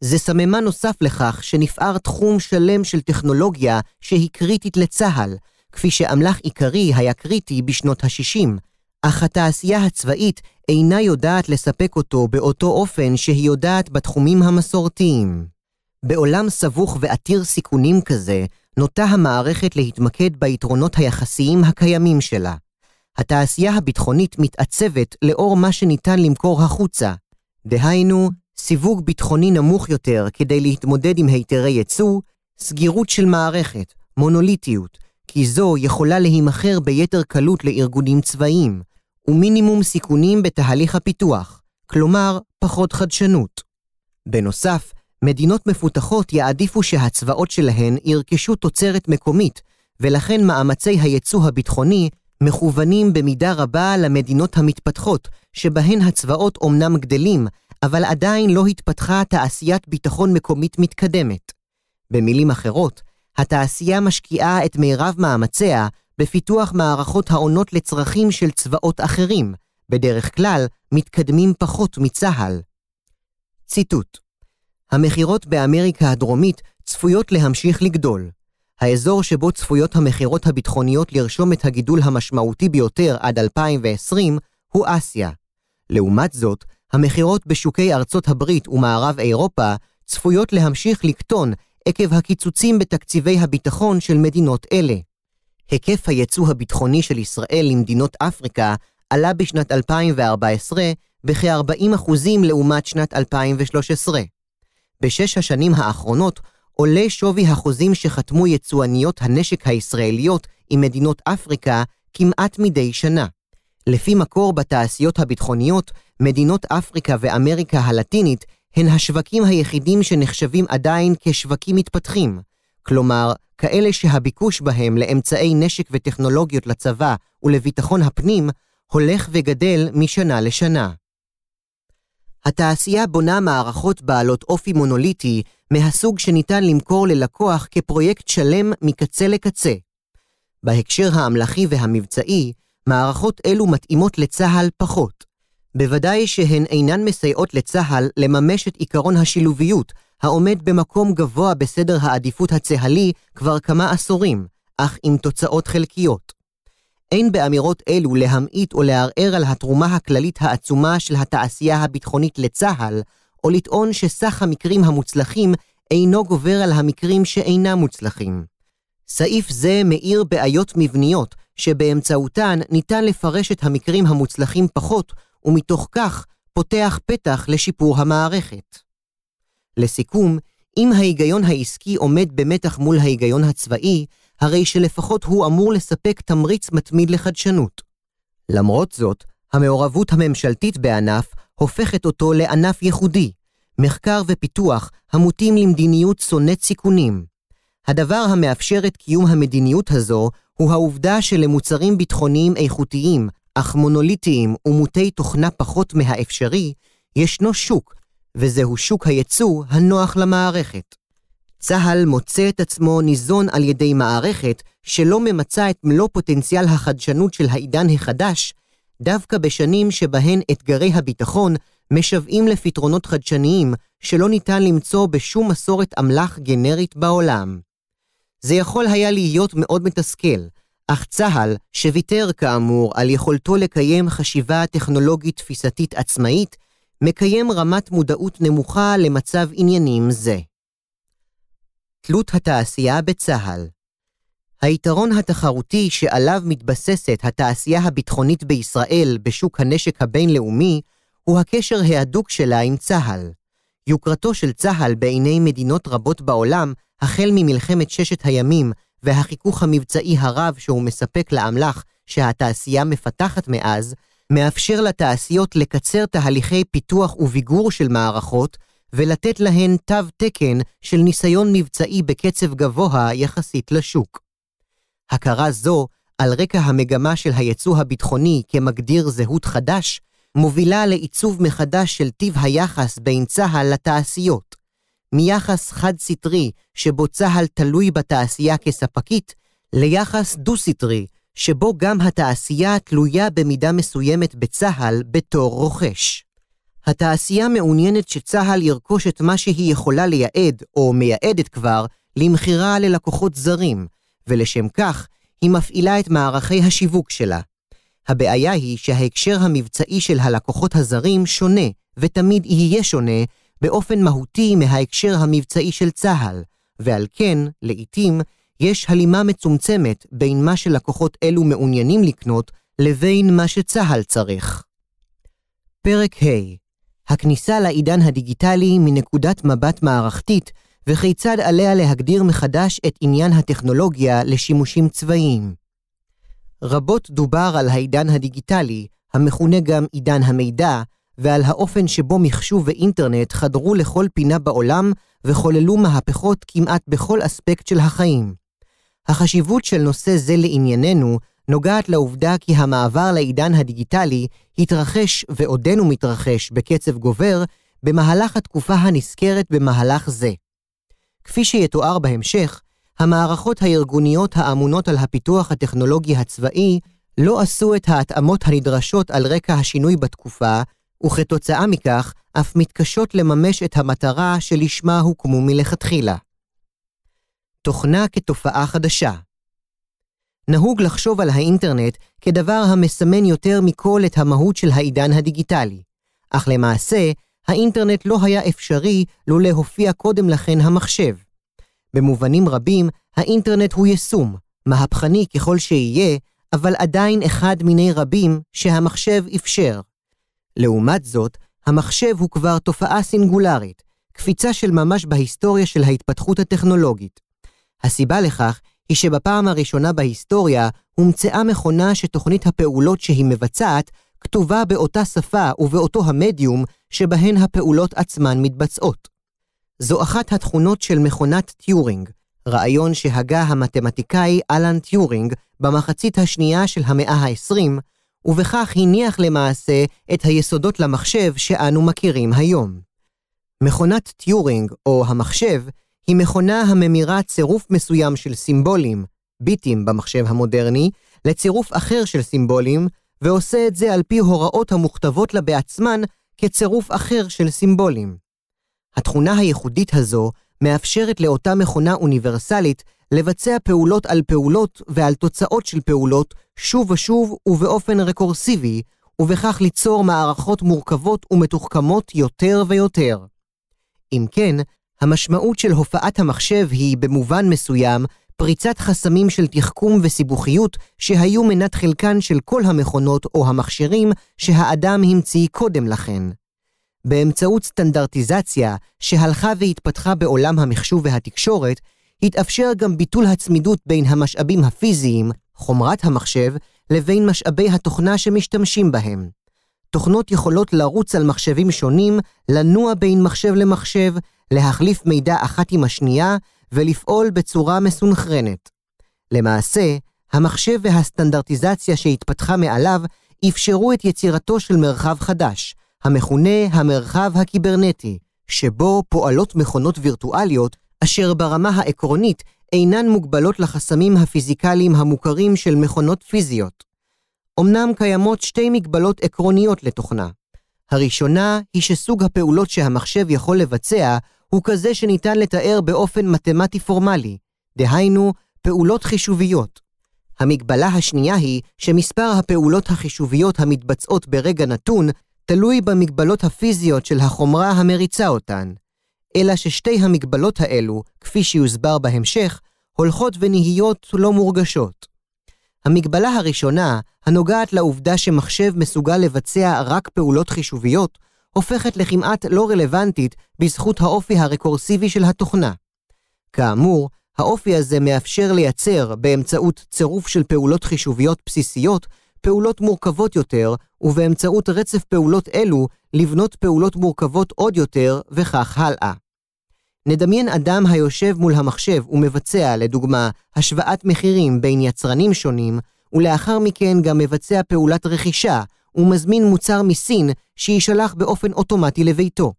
זה סממן נוסף לכך שנפער תחום שלם של טכנולוגיה שהיא קריטית לצה"ל, כפי שאמל"ח עיקרי היה קריטי בשנות ה-60, אך התעשייה הצבאית אינה יודעת לספק אותו באותו אופן שהיא יודעת בתחומים המסורתיים. בעולם סבוך ועתיר סיכונים כזה, נוטה המערכת להתמקד ביתרונות היחסיים הקיימים שלה. התעשייה הביטחונית מתעצבת לאור מה שניתן למכור החוצה, דהיינו, סיווג ביטחוני נמוך יותר כדי להתמודד עם היתרי ייצוא, סגירות של מערכת, מונוליטיות, כי זו יכולה להימכר ביתר קלות לארגונים צבאיים, ומינימום סיכונים בתהליך הפיתוח, כלומר, פחות חדשנות. בנוסף, מדינות מפותחות יעדיפו שהצבאות שלהן ירכשו תוצרת מקומית, ולכן מאמצי הייצוא הביטחוני מכוונים במידה רבה למדינות המתפתחות, שבהן הצבאות אומנם גדלים, אבל עדיין לא התפתחה תעשיית ביטחון מקומית מתקדמת. במילים אחרות, התעשייה משקיעה את מירב מאמציה בפיתוח מערכות העונות לצרכים של צבאות אחרים, בדרך כלל מתקדמים פחות מצה"ל. ציטוט המכירות באמריקה הדרומית צפויות להמשיך לגדול. האזור שבו צפויות המכירות הביטחוניות לרשום את הגידול המשמעותי ביותר עד 2020 הוא אסיה. לעומת זאת, המכירות בשוקי ארצות הברית ומערב אירופה צפויות להמשיך לקטון עקב הקיצוצים בתקציבי הביטחון של מדינות אלה. היקף היצוא הביטחוני של ישראל למדינות אפריקה עלה בשנת 2014 בכ-40% לעומת שנת 2013. בשש השנים האחרונות עולה שווי החוזים שחתמו יצואניות הנשק הישראליות עם מדינות אפריקה כמעט מדי שנה. לפי מקור בתעשיות הביטחוניות, מדינות אפריקה ואמריקה הלטינית הן השווקים היחידים שנחשבים עדיין כשווקים מתפתחים, כלומר, כאלה שהביקוש בהם לאמצעי נשק וטכנולוגיות לצבא ולביטחון הפנים הולך וגדל משנה לשנה. התעשייה בונה מערכות בעלות אופי מונוליטי מהסוג שניתן למכור ללקוח כפרויקט שלם מקצה לקצה. בהקשר האמל"חי והמבצעי, מערכות אלו מתאימות לצה"ל פחות. בוודאי שהן אינן מסייעות לצה"ל לממש את עקרון השילוביות, העומד במקום גבוה בסדר העדיפות הצה"לי כבר כמה עשורים, אך עם תוצאות חלקיות. אין באמירות אלו להמעיט או לערער על התרומה הכללית העצומה של התעשייה הביטחונית לצה"ל, או לטעון שסך המקרים המוצלחים אינו גובר על המקרים שאינם מוצלחים. סעיף זה מאיר בעיות מבניות, שבאמצעותן ניתן לפרש את המקרים המוצלחים פחות, ומתוך כך פותח פתח לשיפור המערכת. לסיכום, אם ההיגיון העסקי עומד במתח מול ההיגיון הצבאי, הרי שלפחות הוא אמור לספק תמריץ מתמיד לחדשנות. למרות זאת, המעורבות הממשלתית בענף הופכת אותו לענף ייחודי, מחקר ופיתוח המוטים למדיניות שונאת סיכונים. הדבר המאפשר את קיום המדיניות הזו הוא העובדה שלמוצרים ביטחוניים איכותיים, אך מונוליטיים ומוטי תוכנה פחות מהאפשרי, ישנו שוק, וזהו שוק הייצוא הנוח למערכת. צה"ל מוצא את עצמו ניזון על ידי מערכת שלא ממצה את מלוא פוטנציאל החדשנות של העידן החדש, דווקא בשנים שבהן אתגרי הביטחון משוועים לפתרונות חדשניים שלא ניתן למצוא בשום מסורת אמל"ח גנרית בעולם. זה יכול היה להיות מאוד מתסכל, אך צה"ל, שוויתר כאמור על יכולתו לקיים חשיבה טכנולוגית תפיסתית עצמאית, מקיים רמת מודעות נמוכה למצב עניינים זה. תלות התעשייה בצה"ל היתרון התחרותי שעליו מתבססת התעשייה הביטחונית בישראל בשוק הנשק הבינלאומי, הוא הקשר ההדוק שלה עם צה"ל. יוקרתו של צה"ל בעיני מדינות רבות בעולם, החל ממלחמת ששת הימים והחיכוך המבצעי הרב שהוא מספק לאמל"ח שהתעשייה מפתחת מאז, מאפשר לתעשיות לקצר תהליכי פיתוח וביגור של מערכות, ולתת להן תו תקן של ניסיון מבצעי בקצב גבוה יחסית לשוק. הכרה זו, על רקע המגמה של היצוא הביטחוני כמגדיר זהות חדש, מובילה לעיצוב מחדש של טיב היחס בין צה"ל לתעשיות. מיחס חד-סטרי, שבו צה"ל תלוי בתעשייה כספקית, ליחס דו-סטרי, שבו גם התעשייה תלויה במידה מסוימת בצה"ל בתור רוכש. התעשייה מעוניינת שצה"ל ירכוש את מה שהיא יכולה לייעד, או מייעדת כבר, למכירה ללקוחות זרים, ולשם כך היא מפעילה את מערכי השיווק שלה. הבעיה היא שההקשר המבצעי של הלקוחות הזרים שונה, ותמיד יהיה שונה, באופן מהותי מההקשר המבצעי של צה"ל, ועל כן, לעתים, יש הלימה מצומצמת בין מה שלקוחות אלו מעוניינים לקנות לבין מה שצה"ל צריך. פרק ה' הכניסה לעידן הדיגיטלי מנקודת מבט מערכתית, וכיצד עליה להגדיר מחדש את עניין הטכנולוגיה לשימושים צבאיים. רבות דובר על העידן הדיגיטלי, המכונה גם עידן המידע, ועל האופן שבו מחשוב ואינטרנט חדרו לכל פינה בעולם וחוללו מהפכות כמעט בכל אספקט של החיים. החשיבות של נושא זה לענייננו נוגעת לעובדה כי המעבר לעידן הדיגיטלי התרחש ועודנו מתרחש בקצב גובר במהלך התקופה הנזכרת במהלך זה. כפי שיתואר בהמשך, המערכות הארגוניות האמונות על הפיתוח הטכנולוגי הצבאי לא עשו את ההתאמות הנדרשות על רקע השינוי בתקופה, וכתוצאה מכך אף מתקשות לממש את המטרה שלשמה הוקמו מלכתחילה. תוכנה כתופעה חדשה נהוג לחשוב על האינטרנט כדבר המסמן יותר מכל את המהות של העידן הדיגיטלי, אך למעשה, האינטרנט לא היה אפשרי לו להופיע קודם לכן המחשב. במובנים רבים, האינטרנט הוא יישום, מהפכני ככל שיהיה, אבל עדיין אחד מיני רבים שהמחשב אפשר. לעומת זאת, המחשב הוא כבר תופעה סינגולרית, קפיצה של ממש בהיסטוריה של ההתפתחות הטכנולוגית. הסיבה לכך היא שבפעם הראשונה בהיסטוריה הומצאה מכונה שתוכנית הפעולות שהיא מבצעת כתובה באותה שפה ובאותו המדיום שבהן הפעולות עצמן מתבצעות. זו אחת התכונות של מכונת טיורינג, רעיון שהגה המתמטיקאי אלן טיורינג במחצית השנייה של המאה ה-20, ובכך הניח למעשה את היסודות למחשב שאנו מכירים היום. מכונת טיורינג, או המחשב, היא מכונה הממירה צירוף מסוים של סימבולים, ביטים במחשב המודרני, לצירוף אחר של סימבולים, ועושה את זה על פי הוראות המוכתבות לה בעצמן כצירוף אחר של סימבולים. התכונה הייחודית הזו מאפשרת לאותה מכונה אוניברסלית לבצע פעולות על פעולות ועל תוצאות של פעולות שוב ושוב ובאופן רקורסיבי, ובכך ליצור מערכות מורכבות ומתוחכמות יותר ויותר. אם כן, המשמעות של הופעת המחשב היא, במובן מסוים, פריצת חסמים של תחכום וסיבוכיות שהיו מנת חלקן של כל המכונות או המכשירים שהאדם המציא קודם לכן. באמצעות סטנדרטיזציה שהלכה והתפתחה בעולם המחשוב והתקשורת, התאפשר גם ביטול הצמידות בין המשאבים הפיזיים, חומרת המחשב, לבין משאבי התוכנה שמשתמשים בהם. תוכנות יכולות לרוץ על מחשבים שונים, לנוע בין מחשב למחשב, להחליף מידע אחת עם השנייה ולפעול בצורה מסונכרנת. למעשה, המחשב והסטנדרטיזציה שהתפתחה מעליו אפשרו את יצירתו של מרחב חדש, המכונה המרחב הקיברנטי, שבו פועלות מכונות וירטואליות אשר ברמה העקרונית אינן מוגבלות לחסמים הפיזיקליים המוכרים של מכונות פיזיות. אמנם קיימות שתי מגבלות עקרוניות לתוכנה. הראשונה היא שסוג הפעולות שהמחשב יכול לבצע הוא כזה שניתן לתאר באופן מתמטי פורמלי, דהיינו, פעולות חישוביות. המגבלה השנייה היא שמספר הפעולות החישוביות המתבצעות ברגע נתון תלוי במגבלות הפיזיות של החומרה המריצה אותן. אלא ששתי המגבלות האלו, כפי שיוסבר בהמשך, הולכות ונהיות לא מורגשות. המגבלה הראשונה, הנוגעת לעובדה שמחשב מסוגל לבצע רק פעולות חישוביות, הופכת לכמעט לא רלוונטית בזכות האופי הרקורסיבי של התוכנה. כאמור, האופי הזה מאפשר לייצר, באמצעות צירוף של פעולות חישוביות בסיסיות, פעולות מורכבות יותר, ובאמצעות רצף פעולות אלו, לבנות פעולות מורכבות עוד יותר, וכך הלאה. נדמיין אדם היושב מול המחשב ומבצע, לדוגמה, השוואת מחירים בין יצרנים שונים, ולאחר מכן גם מבצע פעולת רכישה, ומזמין מוצר מסין שיישלח באופן אוטומטי לביתו.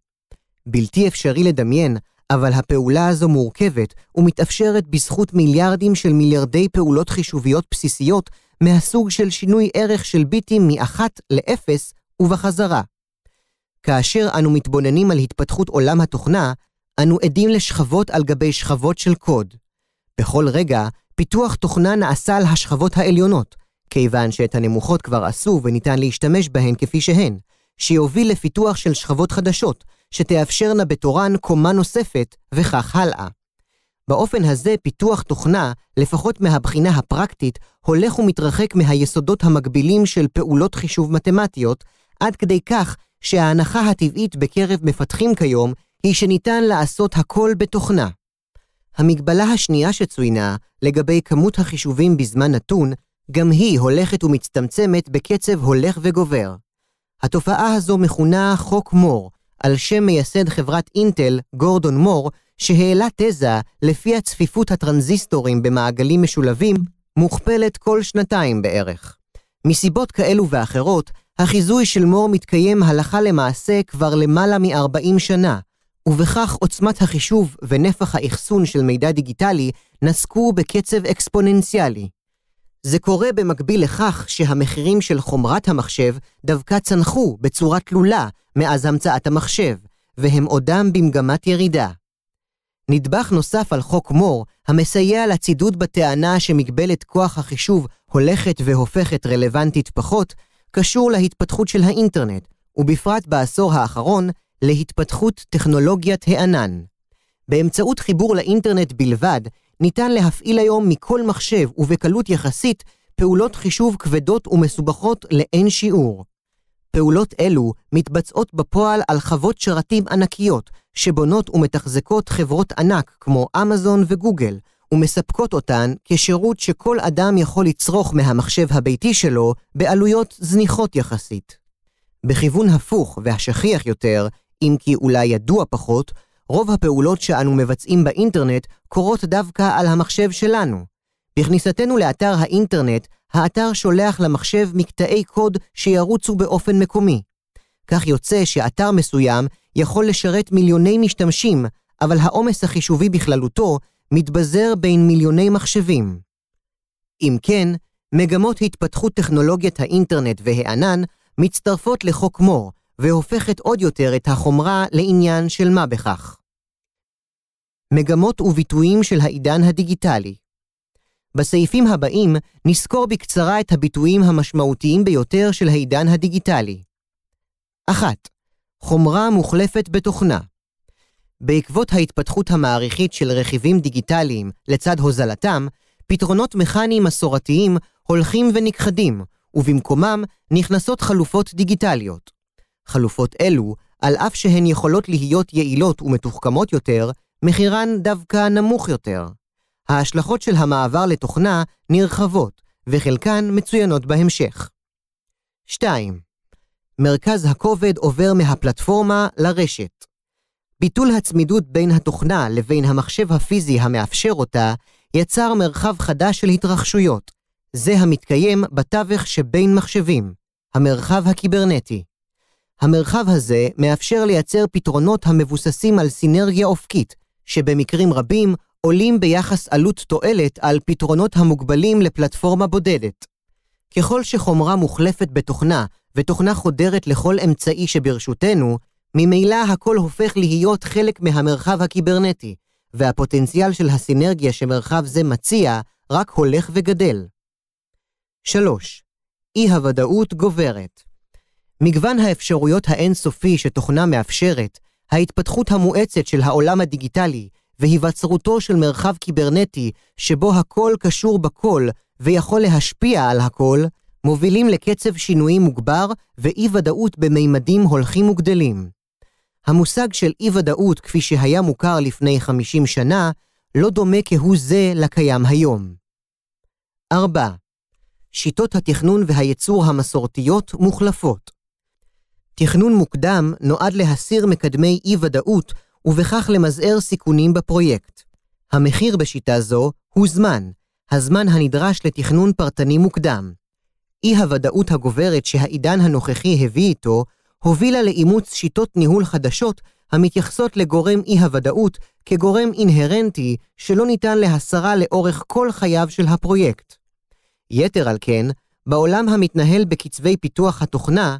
בלתי אפשרי לדמיין, אבל הפעולה הזו מורכבת ומתאפשרת בזכות מיליארדים של מיליארדי פעולות חישוביות בסיסיות מהסוג של שינוי ערך של ביטים מאחת לאפס ובחזרה. כאשר אנו מתבוננים על התפתחות עולם התוכנה, אנו עדים לשכבות על גבי שכבות של קוד. בכל רגע, פיתוח תוכנה נעשה על השכבות העליונות, כיוון שאת הנמוכות כבר עשו וניתן להשתמש בהן כפי שהן, שיוביל לפיתוח של שכבות חדשות, שתאפשרנה בתורן קומה נוספת, וכך הלאה. באופן הזה פיתוח תוכנה, לפחות מהבחינה הפרקטית, הולך ומתרחק מהיסודות המקבילים של פעולות חישוב מתמטיות, עד כדי כך שההנחה הטבעית בקרב מפתחים כיום היא שניתן לעשות הכל בתוכנה. המגבלה השנייה שצוינה, לגבי כמות החישובים בזמן נתון, גם היא הולכת ומצטמצמת בקצב הולך וגובר. התופעה הזו מכונה חוק מור, על שם מייסד חברת אינטל, גורדון מור, שהעלה תזה לפיה צפיפות הטרנזיסטורים במעגלים משולבים מוכפלת כל שנתיים בערך. מסיבות כאלו ואחרות, החיזוי של מור מתקיים הלכה למעשה כבר למעלה מ-40 שנה, ובכך עוצמת החישוב ונפח האחסון של מידע דיגיטלי נסקו בקצב אקספוננציאלי. זה קורה במקביל לכך שהמחירים של חומרת המחשב דווקא צנחו בצורה תלולה מאז המצאת המחשב, והם עודם במגמת ירידה. נדבך נוסף על חוק מור, המסייע לצידוד בטענה שמגבלת כוח החישוב הולכת והופכת רלוונטית פחות, קשור להתפתחות של האינטרנט, ובפרט בעשור האחרון, להתפתחות טכנולוגיית הענן. באמצעות חיבור לאינטרנט בלבד, ניתן להפעיל היום מכל מחשב ובקלות יחסית פעולות חישוב כבדות ומסובכות לאין שיעור. פעולות אלו מתבצעות בפועל על חוות שרתים ענקיות, שבונות ומתחזקות חברות ענק כמו אמזון וגוגל, ומספקות אותן כשירות שכל אדם יכול לצרוך מהמחשב הביתי שלו בעלויות זניחות יחסית. בכיוון הפוך והשכיח יותר, אם כי אולי ידוע פחות, רוב הפעולות שאנו מבצעים באינטרנט קורות דווקא על המחשב שלנו. בכניסתנו לאתר האינטרנט, האתר שולח למחשב מקטעי קוד שירוצו באופן מקומי. כך יוצא שאתר מסוים יכול לשרת מיליוני משתמשים, אבל העומס החישובי בכללותו מתבזר בין מיליוני מחשבים. אם כן, מגמות התפתחות טכנולוגיית האינטרנט והענן מצטרפות לחוק מור, והופכת עוד יותר את החומרה לעניין של מה בכך. מגמות וביטויים של העידן הדיגיטלי בסעיפים הבאים נסקור בקצרה את הביטויים המשמעותיים ביותר של העידן הדיגיטלי. 1. חומרה מוחלפת בתוכנה. בעקבות ההתפתחות המעריכית של רכיבים דיגיטליים לצד הוזלתם, פתרונות מכניים מסורתיים הולכים ונכחדים, ובמקומם נכנסות חלופות דיגיטליות. חלופות אלו, על אף שהן יכולות להיות יעילות ומתוחכמות יותר, מחירן דווקא נמוך יותר. ההשלכות של המעבר לתוכנה נרחבות, וחלקן מצוינות בהמשך. 2. מרכז הכובד עובר מהפלטפורמה לרשת. ביטול הצמידות בין התוכנה לבין המחשב הפיזי המאפשר אותה, יצר מרחב חדש של התרחשויות. זה המתקיים בתווך שבין מחשבים, המרחב הקיברנטי. המרחב הזה מאפשר לייצר פתרונות המבוססים על סינרגיה אופקית, שבמקרים רבים עולים ביחס עלות תועלת על פתרונות המוגבלים לפלטפורמה בודדת. ככל שחומרה מוחלפת בתוכנה ותוכנה חודרת לכל אמצעי שברשותנו, ממילא הכל הופך להיות חלק מהמרחב הקיברנטי, והפוטנציאל של הסינרגיה שמרחב זה מציע רק הולך וגדל. 3. אי-הוודאות גוברת. מגוון האפשרויות האינסופי שתוכנה מאפשרת, ההתפתחות המואצת של העולם הדיגיטלי והיווצרותו של מרחב קיברנטי שבו הכל קשור בכל ויכול להשפיע על הכל, מובילים לקצב שינויים מוגבר ואי-ודאות במימדים הולכים וגדלים. המושג של אי-ודאות כפי שהיה מוכר לפני 50 שנה, לא דומה כהוא זה לקיים היום. 4. שיטות התכנון והייצור המסורתיות מוחלפות. תכנון מוקדם נועד להסיר מקדמי אי-ודאות ובכך למזער סיכונים בפרויקט. המחיר בשיטה זו הוא זמן, הזמן הנדרש לתכנון פרטני מוקדם. אי-הוודאות הגוברת שהעידן הנוכחי הביא איתו, הובילה לאימוץ שיטות ניהול חדשות המתייחסות לגורם אי-הוודאות כגורם אינהרנטי שלא ניתן להסרה לאורך כל חייו של הפרויקט. יתר על כן, בעולם המתנהל בקצבי פיתוח התוכנה,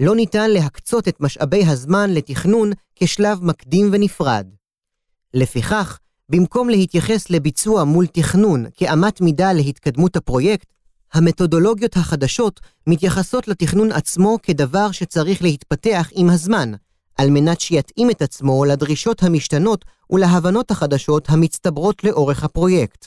לא ניתן להקצות את משאבי הזמן לתכנון כשלב מקדים ונפרד. לפיכך, במקום להתייחס לביצוע מול תכנון כאמת מידה להתקדמות הפרויקט, המתודולוגיות החדשות מתייחסות לתכנון עצמו כדבר שצריך להתפתח עם הזמן, על מנת שיתאים את עצמו לדרישות המשתנות ולהבנות החדשות המצטברות לאורך הפרויקט.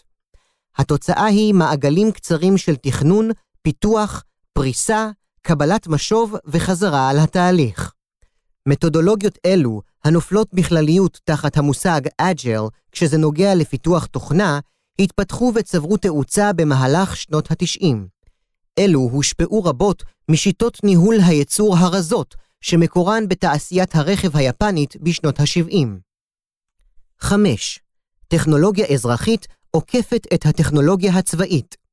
התוצאה היא מעגלים קצרים של תכנון, פיתוח, פריסה, קבלת משוב וחזרה על התהליך. מתודולוגיות אלו, הנופלות בכלליות תחת המושג אג'ל כשזה נוגע לפיתוח תוכנה, התפתחו וצברו תאוצה במהלך שנות ה-90. אלו הושפעו רבות משיטות ניהול הייצור הרזות, שמקורן בתעשיית הרכב היפנית בשנות ה-70. 5. טכנולוגיה אזרחית עוקפת את הטכנולוגיה הצבאית.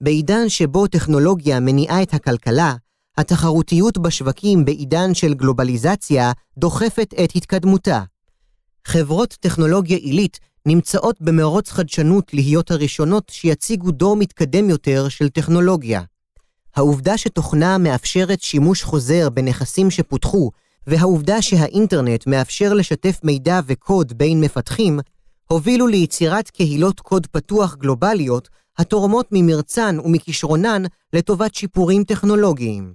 בעידן שבו טכנולוגיה מניעה את הכלכלה, התחרותיות בשווקים בעידן של גלובליזציה דוחפת את התקדמותה. חברות טכנולוגיה עילית נמצאות במרוץ חדשנות להיות הראשונות שיציגו דור מתקדם יותר של טכנולוגיה. העובדה שתוכנה מאפשרת שימוש חוזר בנכסים שפותחו, והעובדה שהאינטרנט מאפשר לשתף מידע וקוד בין מפתחים, הובילו ליצירת קהילות קוד פתוח גלובליות, התורמות ממרצן ומכישרונן לטובת שיפורים טכנולוגיים.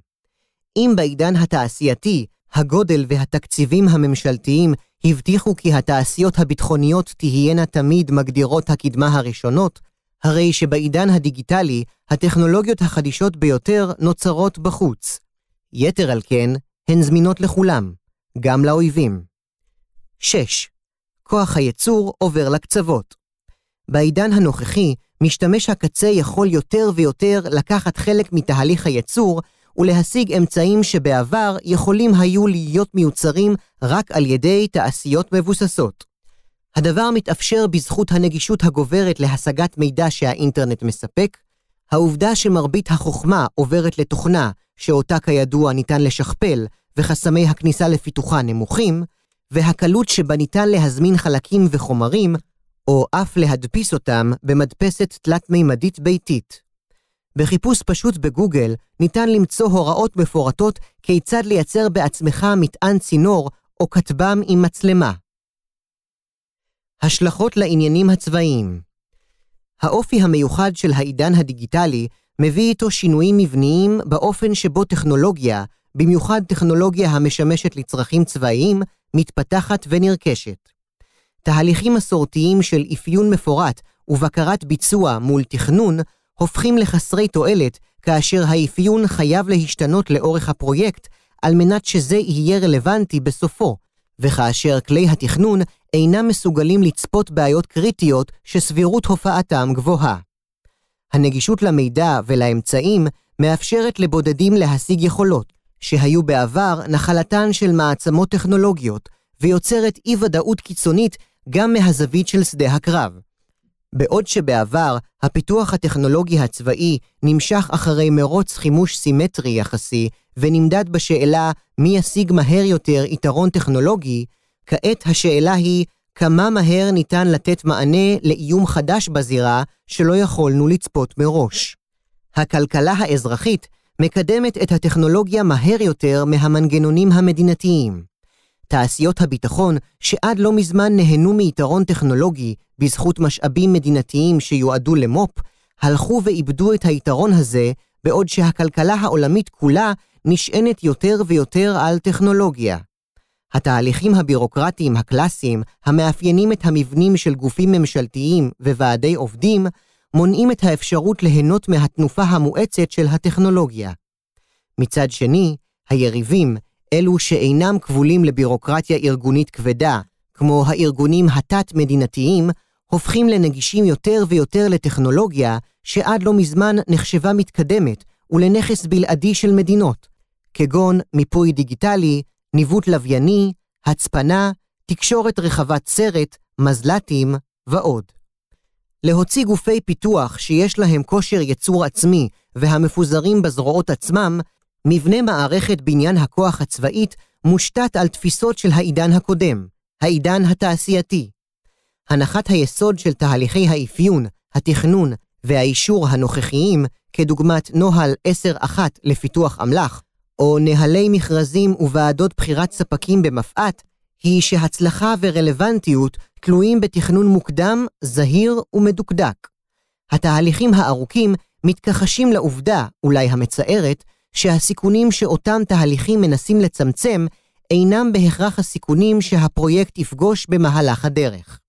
אם בעידן התעשייתי, הגודל והתקציבים הממשלתיים הבטיחו כי התעשיות הביטחוניות תהיינה תמיד מגדירות הקדמה הראשונות, הרי שבעידן הדיגיטלי, הטכנולוגיות החדישות ביותר נוצרות בחוץ. יתר על כן, הן זמינות לכולם, גם לאויבים. 6. כוח הייצור עובר לקצוות. בעידן הנוכחי, משתמש הקצה יכול יותר ויותר לקחת חלק מתהליך הייצור ולהשיג אמצעים שבעבר יכולים היו להיות מיוצרים רק על ידי תעשיות מבוססות. הדבר מתאפשר בזכות הנגישות הגוברת להשגת מידע שהאינטרנט מספק, העובדה שמרבית החוכמה עוברת לתוכנה שאותה כידוע ניתן לשכפל וחסמי הכניסה לפיתוחה נמוכים, והקלות שבה ניתן להזמין חלקים וחומרים, או אף להדפיס אותם במדפסת תלת-מימדית ביתית. בחיפוש פשוט בגוגל ניתן למצוא הוראות מפורטות כיצד לייצר בעצמך מטען צינור או כטב"ם עם מצלמה. השלכות לעניינים הצבאיים האופי המיוחד של העידן הדיגיטלי מביא איתו שינויים מבניים באופן שבו טכנולוגיה, במיוחד טכנולוגיה המשמשת לצרכים צבאיים, מתפתחת ונרכשת. תהליכים מסורתיים של אפיון מפורט ובקרת ביצוע מול תכנון הופכים לחסרי תועלת כאשר האפיון חייב להשתנות לאורך הפרויקט על מנת שזה יהיה רלוונטי בסופו, וכאשר כלי התכנון אינם מסוגלים לצפות בעיות קריטיות שסבירות הופעתם גבוהה. הנגישות למידע ולאמצעים מאפשרת לבודדים להשיג יכולות, שהיו בעבר נחלתן של מעצמות טכנולוגיות, ויוצרת אי-ודאות קיצונית גם מהזווית של שדה הקרב. בעוד שבעבר הפיתוח הטכנולוגי הצבאי נמשך אחרי מרוץ חימוש סימטרי יחסי, ונמדד בשאלה מי ישיג מהר יותר יתרון טכנולוגי, כעת השאלה היא כמה מהר ניתן לתת מענה לאיום חדש בזירה שלא יכולנו לצפות מראש. הכלכלה האזרחית מקדמת את הטכנולוגיה מהר יותר מהמנגנונים המדינתיים. תעשיות הביטחון, שעד לא מזמן נהנו מיתרון טכנולוגי בזכות משאבים מדינתיים שיועדו למו"פ, הלכו ואיבדו את היתרון הזה, בעוד שהכלכלה העולמית כולה נשענת יותר ויותר על טכנולוגיה. התהליכים הבירוקרטיים הקלאסיים, המאפיינים את המבנים של גופים ממשלתיים וועדי עובדים, מונעים את האפשרות ליהנות מהתנופה המואצת של הטכנולוגיה. מצד שני, היריבים, אלו שאינם כבולים לבירוקרטיה ארגונית כבדה, כמו הארגונים התת-מדינתיים, הופכים לנגישים יותר ויותר לטכנולוגיה שעד לא מזמן נחשבה מתקדמת ולנכס בלעדי של מדינות, כגון מיפוי דיגיטלי, ניווט לווייני, הצפנה, תקשורת רחבת סרט, מזל"טים ועוד. להוציא גופי פיתוח שיש להם כושר יצור עצמי והמפוזרים בזרועות עצמם, מבנה מערכת בניין הכוח הצבאית מושתת על תפיסות של העידן הקודם, העידן התעשייתי. הנחת היסוד של תהליכי האפיון, התכנון והאישור הנוכחיים, כדוגמת נוהל 10-1 לפיתוח אמל"ח, או נהלי מכרזים וועדות בחירת ספקים במפא"ת, היא שהצלחה ורלוונטיות תלויים בתכנון מוקדם, זהיר ומדוקדק. התהליכים הארוכים מתכחשים לעובדה, אולי המצערת, שהסיכונים שאותם תהליכים מנסים לצמצם אינם בהכרח הסיכונים שהפרויקט יפגוש במהלך הדרך.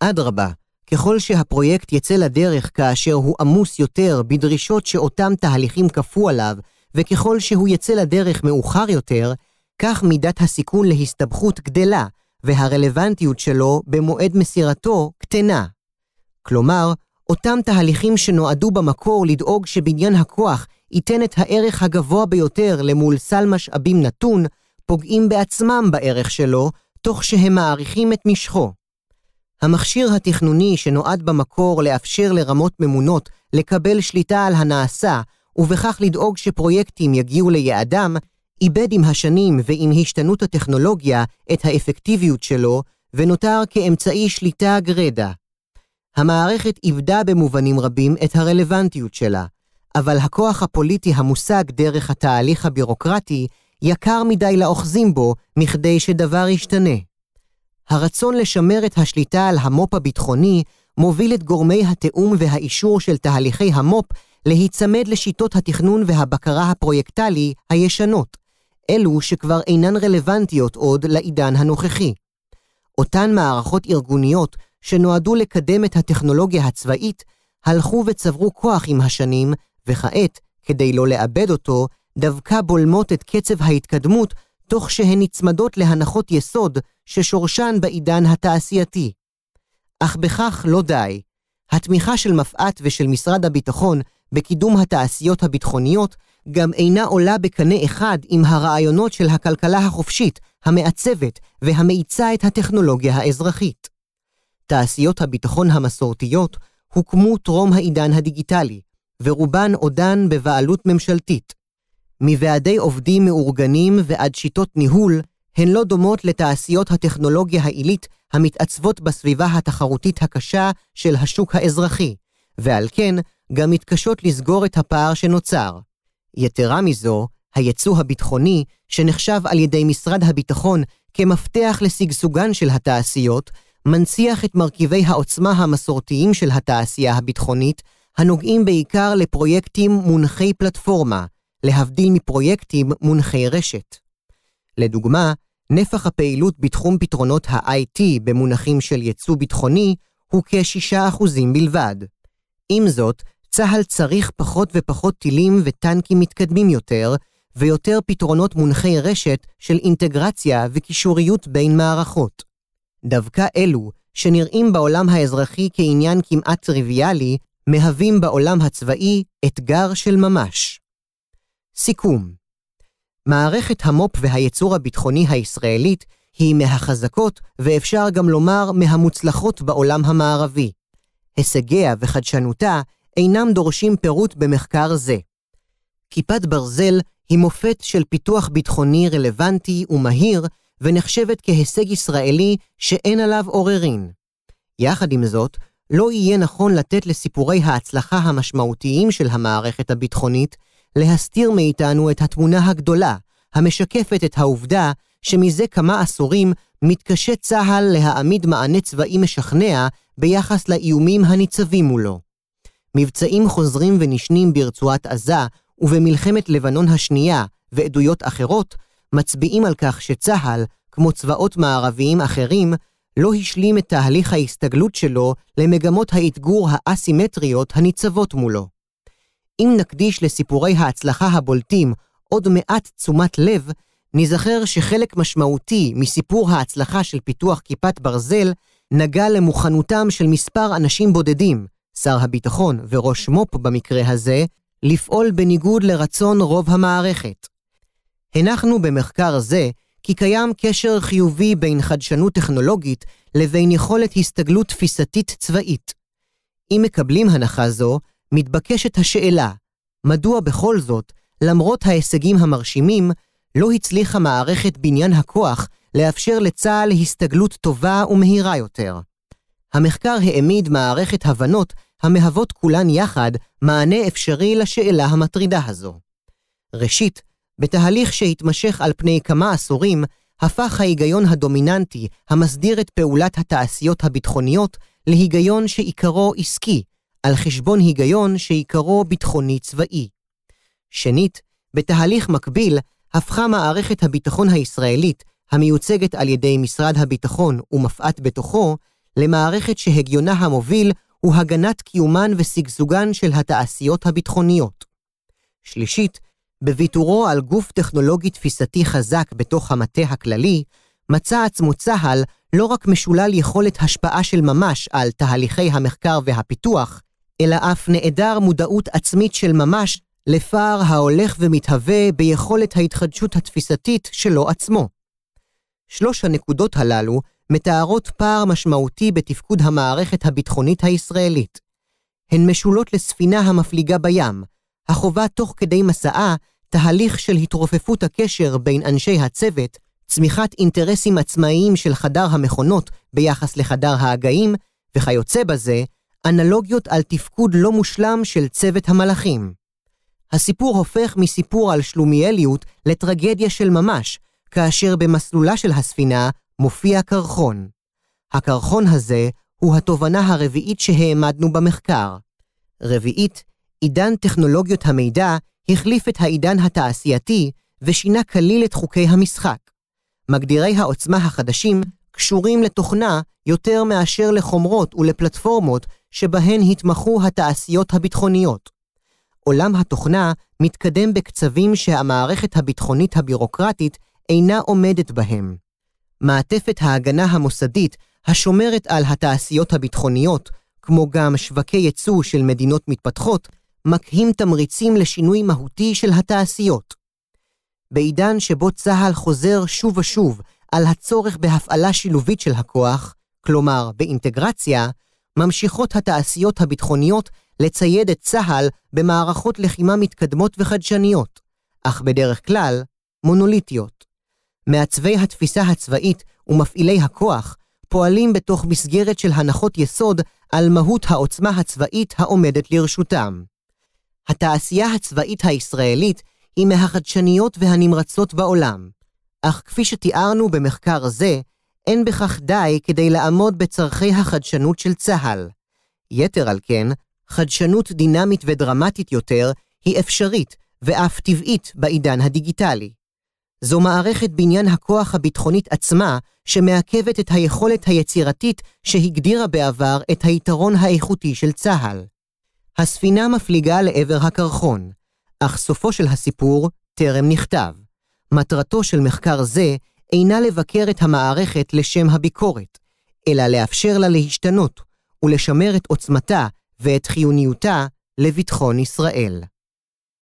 אדרבה, ככל שהפרויקט יצא לדרך כאשר הוא עמוס יותר בדרישות שאותם תהליכים כפו עליו, וככל שהוא יצא לדרך מאוחר יותר, כך מידת הסיכון להסתבכות גדלה, והרלוונטיות שלו במועד מסירתו קטנה. כלומר, אותם תהליכים שנועדו במקור לדאוג שבניין הכוח ייתן את הערך הגבוה ביותר למול סל משאבים נתון, פוגעים בעצמם בערך שלו, תוך שהם מעריכים את משכו. המכשיר התכנוני שנועד במקור לאפשר לרמות ממונות לקבל שליטה על הנעשה, ובכך לדאוג שפרויקטים יגיעו ליעדם, איבד עם השנים ועם השתנות הטכנולוגיה את האפקטיביות שלו, ונותר כאמצעי שליטה גרדה. המערכת איבדה במובנים רבים את הרלוונטיות שלה, אבל הכוח הפוליטי המושג דרך התהליך הבירוקרטי יקר מדי לאוחזים בו מכדי שדבר ישתנה. הרצון לשמר את השליטה על המו"פ הביטחוני מוביל את גורמי התיאום והאישור של תהליכי המו"פ להיצמד לשיטות התכנון והבקרה הפרויקטלי הישנות, אלו שכבר אינן רלוונטיות עוד לעידן הנוכחי. אותן מערכות ארגוניות שנועדו לקדם את הטכנולוגיה הצבאית, הלכו וצברו כוח עם השנים, וכעת, כדי לא לאבד אותו, דווקא בולמות את קצב ההתקדמות, תוך שהן נצמדות להנחות יסוד ששורשן בעידן התעשייתי. אך בכך לא די. התמיכה של מפא"ת ושל משרד הביטחון בקידום התעשיות הביטחוניות גם אינה עולה בקנה אחד עם הרעיונות של הכלכלה החופשית, המעצבת והמאיצה את הטכנולוגיה האזרחית. תעשיות הביטחון המסורתיות הוקמו טרום העידן הדיגיטלי, ורובן עודן בבעלות ממשלתית. מוועדי עובדים מאורגנים ועד שיטות ניהול, הן לא דומות לתעשיות הטכנולוגיה העילית המתעצבות בסביבה התחרותית הקשה של השוק האזרחי, ועל כן גם מתקשות לסגור את הפער שנוצר. יתרה מזו, היצוא הביטחוני, שנחשב על ידי משרד הביטחון כמפתח לשגשוגן של התעשיות, מנציח את מרכיבי העוצמה המסורתיים של התעשייה הביטחונית, הנוגעים בעיקר לפרויקטים מונחי פלטפורמה, להבדיל מפרויקטים מונחי רשת. לדוגמה, נפח הפעילות בתחום פתרונות ה-IT במונחים של יצוא ביטחוני הוא כ-6% בלבד. עם זאת, צה"ל צריך פחות ופחות טילים וטנקים מתקדמים יותר, ויותר פתרונות מונחי רשת של אינטגרציה וקישוריות בין מערכות. דווקא אלו, שנראים בעולם האזרחי כעניין כמעט טריוויאלי, מהווים בעולם הצבאי אתגר של ממש. סיכום מערכת המו"פ והייצור הביטחוני הישראלית היא מהחזקות, ואפשר גם לומר מהמוצלחות בעולם המערבי. הישגיה וחדשנותה אינם דורשים פירוט במחקר זה. כיפת ברזל היא מופת של פיתוח ביטחוני רלוונטי ומהיר, ונחשבת כהישג ישראלי שאין עליו עוררין. יחד עם זאת, לא יהיה נכון לתת לסיפורי ההצלחה המשמעותיים של המערכת הביטחונית להסתיר מאיתנו את התמונה הגדולה, המשקפת את העובדה שמזה כמה עשורים מתקשה צה"ל להעמיד מענה צבאי משכנע ביחס לאיומים הניצבים מולו. מבצעים חוזרים ונשנים ברצועת עזה ובמלחמת לבנון השנייה ועדויות אחרות מצביעים על כך שצה"ל, כמו צבאות מערביים אחרים, לא השלים את תהליך ההסתגלות שלו למגמות האתגור האסימטריות הניצבות מולו. אם נקדיש לסיפורי ההצלחה הבולטים עוד מעט תשומת לב, ניזכר שחלק משמעותי מסיפור ההצלחה של פיתוח כיפת ברזל נגע למוכנותם של מספר אנשים בודדים, שר הביטחון וראש מו"פ במקרה הזה, לפעול בניגוד לרצון רוב המערכת. הנחנו במחקר זה כי קיים קשר חיובי בין חדשנות טכנולוגית לבין יכולת הסתגלות תפיסתית צבאית. אם מקבלים הנחה זו, מתבקשת השאלה, מדוע בכל זאת, למרות ההישגים המרשימים, לא הצליחה מערכת בניין הכוח לאפשר לצה"ל הסתגלות טובה ומהירה יותר. המחקר העמיד מערכת הבנות המהוות כולן יחד מענה אפשרי לשאלה המטרידה הזו. ראשית, בתהליך שהתמשך על פני כמה עשורים, הפך ההיגיון הדומיננטי המסדיר את פעולת התעשיות הביטחוניות להיגיון שעיקרו עסקי, על חשבון היגיון שעיקרו ביטחוני צבאי. שנית, בתהליך מקביל, הפכה מערכת הביטחון הישראלית, המיוצגת על ידי משרד הביטחון ומפא"ת בתוכו, למערכת שהגיונה המוביל הוא הגנת קיומן ושגשוגן של התעשיות הביטחוניות. שלישית, בוויתורו על גוף טכנולוגי תפיסתי חזק בתוך המטה הכללי, מצא עצמו צה"ל לא רק משולל יכולת השפעה של ממש על תהליכי המחקר והפיתוח, אלא אף נעדר מודעות עצמית של ממש לפער ההולך ומתהווה ביכולת ההתחדשות התפיסתית שלו עצמו. שלוש הנקודות הללו מתארות פער משמעותי בתפקוד המערכת הביטחונית הישראלית. הן משולות לספינה המפליגה בים, החובה תוך כדי מסעה תהליך של התרופפות הקשר בין אנשי הצוות, צמיחת אינטרסים עצמאיים של חדר המכונות ביחס לחדר ההגאים, וכיוצא בזה, אנלוגיות על תפקוד לא מושלם של צוות המלאכים. הסיפור הופך מסיפור על שלומיאליות לטרגדיה של ממש, כאשר במסלולה של הספינה מופיע קרחון. הקרחון הזה הוא התובנה הרביעית שהעמדנו במחקר. רביעית, עידן טכנולוגיות המידע החליף את העידן התעשייתי ושינה כליל את חוקי המשחק. מגדירי העוצמה החדשים קשורים לתוכנה יותר מאשר לחומרות ולפלטפורמות שבהן התמחו התעשיות הביטחוניות. עולם התוכנה מתקדם בקצבים שהמערכת הביטחונית הבירוקרטית אינה עומדת בהם. מעטפת ההגנה המוסדית השומרת על התעשיות הביטחוניות, כמו גם שווקי ייצוא של מדינות מתפתחות, מקהים תמריצים לשינוי מהותי של התעשיות. בעידן שבו צה"ל חוזר שוב ושוב על הצורך בהפעלה שילובית של הכוח, כלומר באינטגרציה, ממשיכות התעשיות הביטחוניות לצייד את צה"ל במערכות לחימה מתקדמות וחדשניות, אך בדרך כלל מונוליטיות. מעצבי התפיסה הצבאית ומפעילי הכוח פועלים בתוך מסגרת של הנחות יסוד על מהות העוצמה הצבאית העומדת לרשותם. התעשייה הצבאית הישראלית היא מהחדשניות והנמרצות בעולם, אך כפי שתיארנו במחקר זה, אין בכך די כדי לעמוד בצורכי החדשנות של צה"ל. יתר על כן, חדשנות דינמית ודרמטית יותר היא אפשרית ואף טבעית בעידן הדיגיטלי. זו מערכת בניין הכוח הביטחונית עצמה שמעכבת את היכולת היצירתית שהגדירה בעבר את היתרון האיכותי של צה"ל. הספינה מפליגה לעבר הקרחון, אך סופו של הסיפור טרם נכתב. מטרתו של מחקר זה אינה לבקר את המערכת לשם הביקורת, אלא לאפשר לה להשתנות ולשמר את עוצמתה ואת חיוניותה לביטחון ישראל.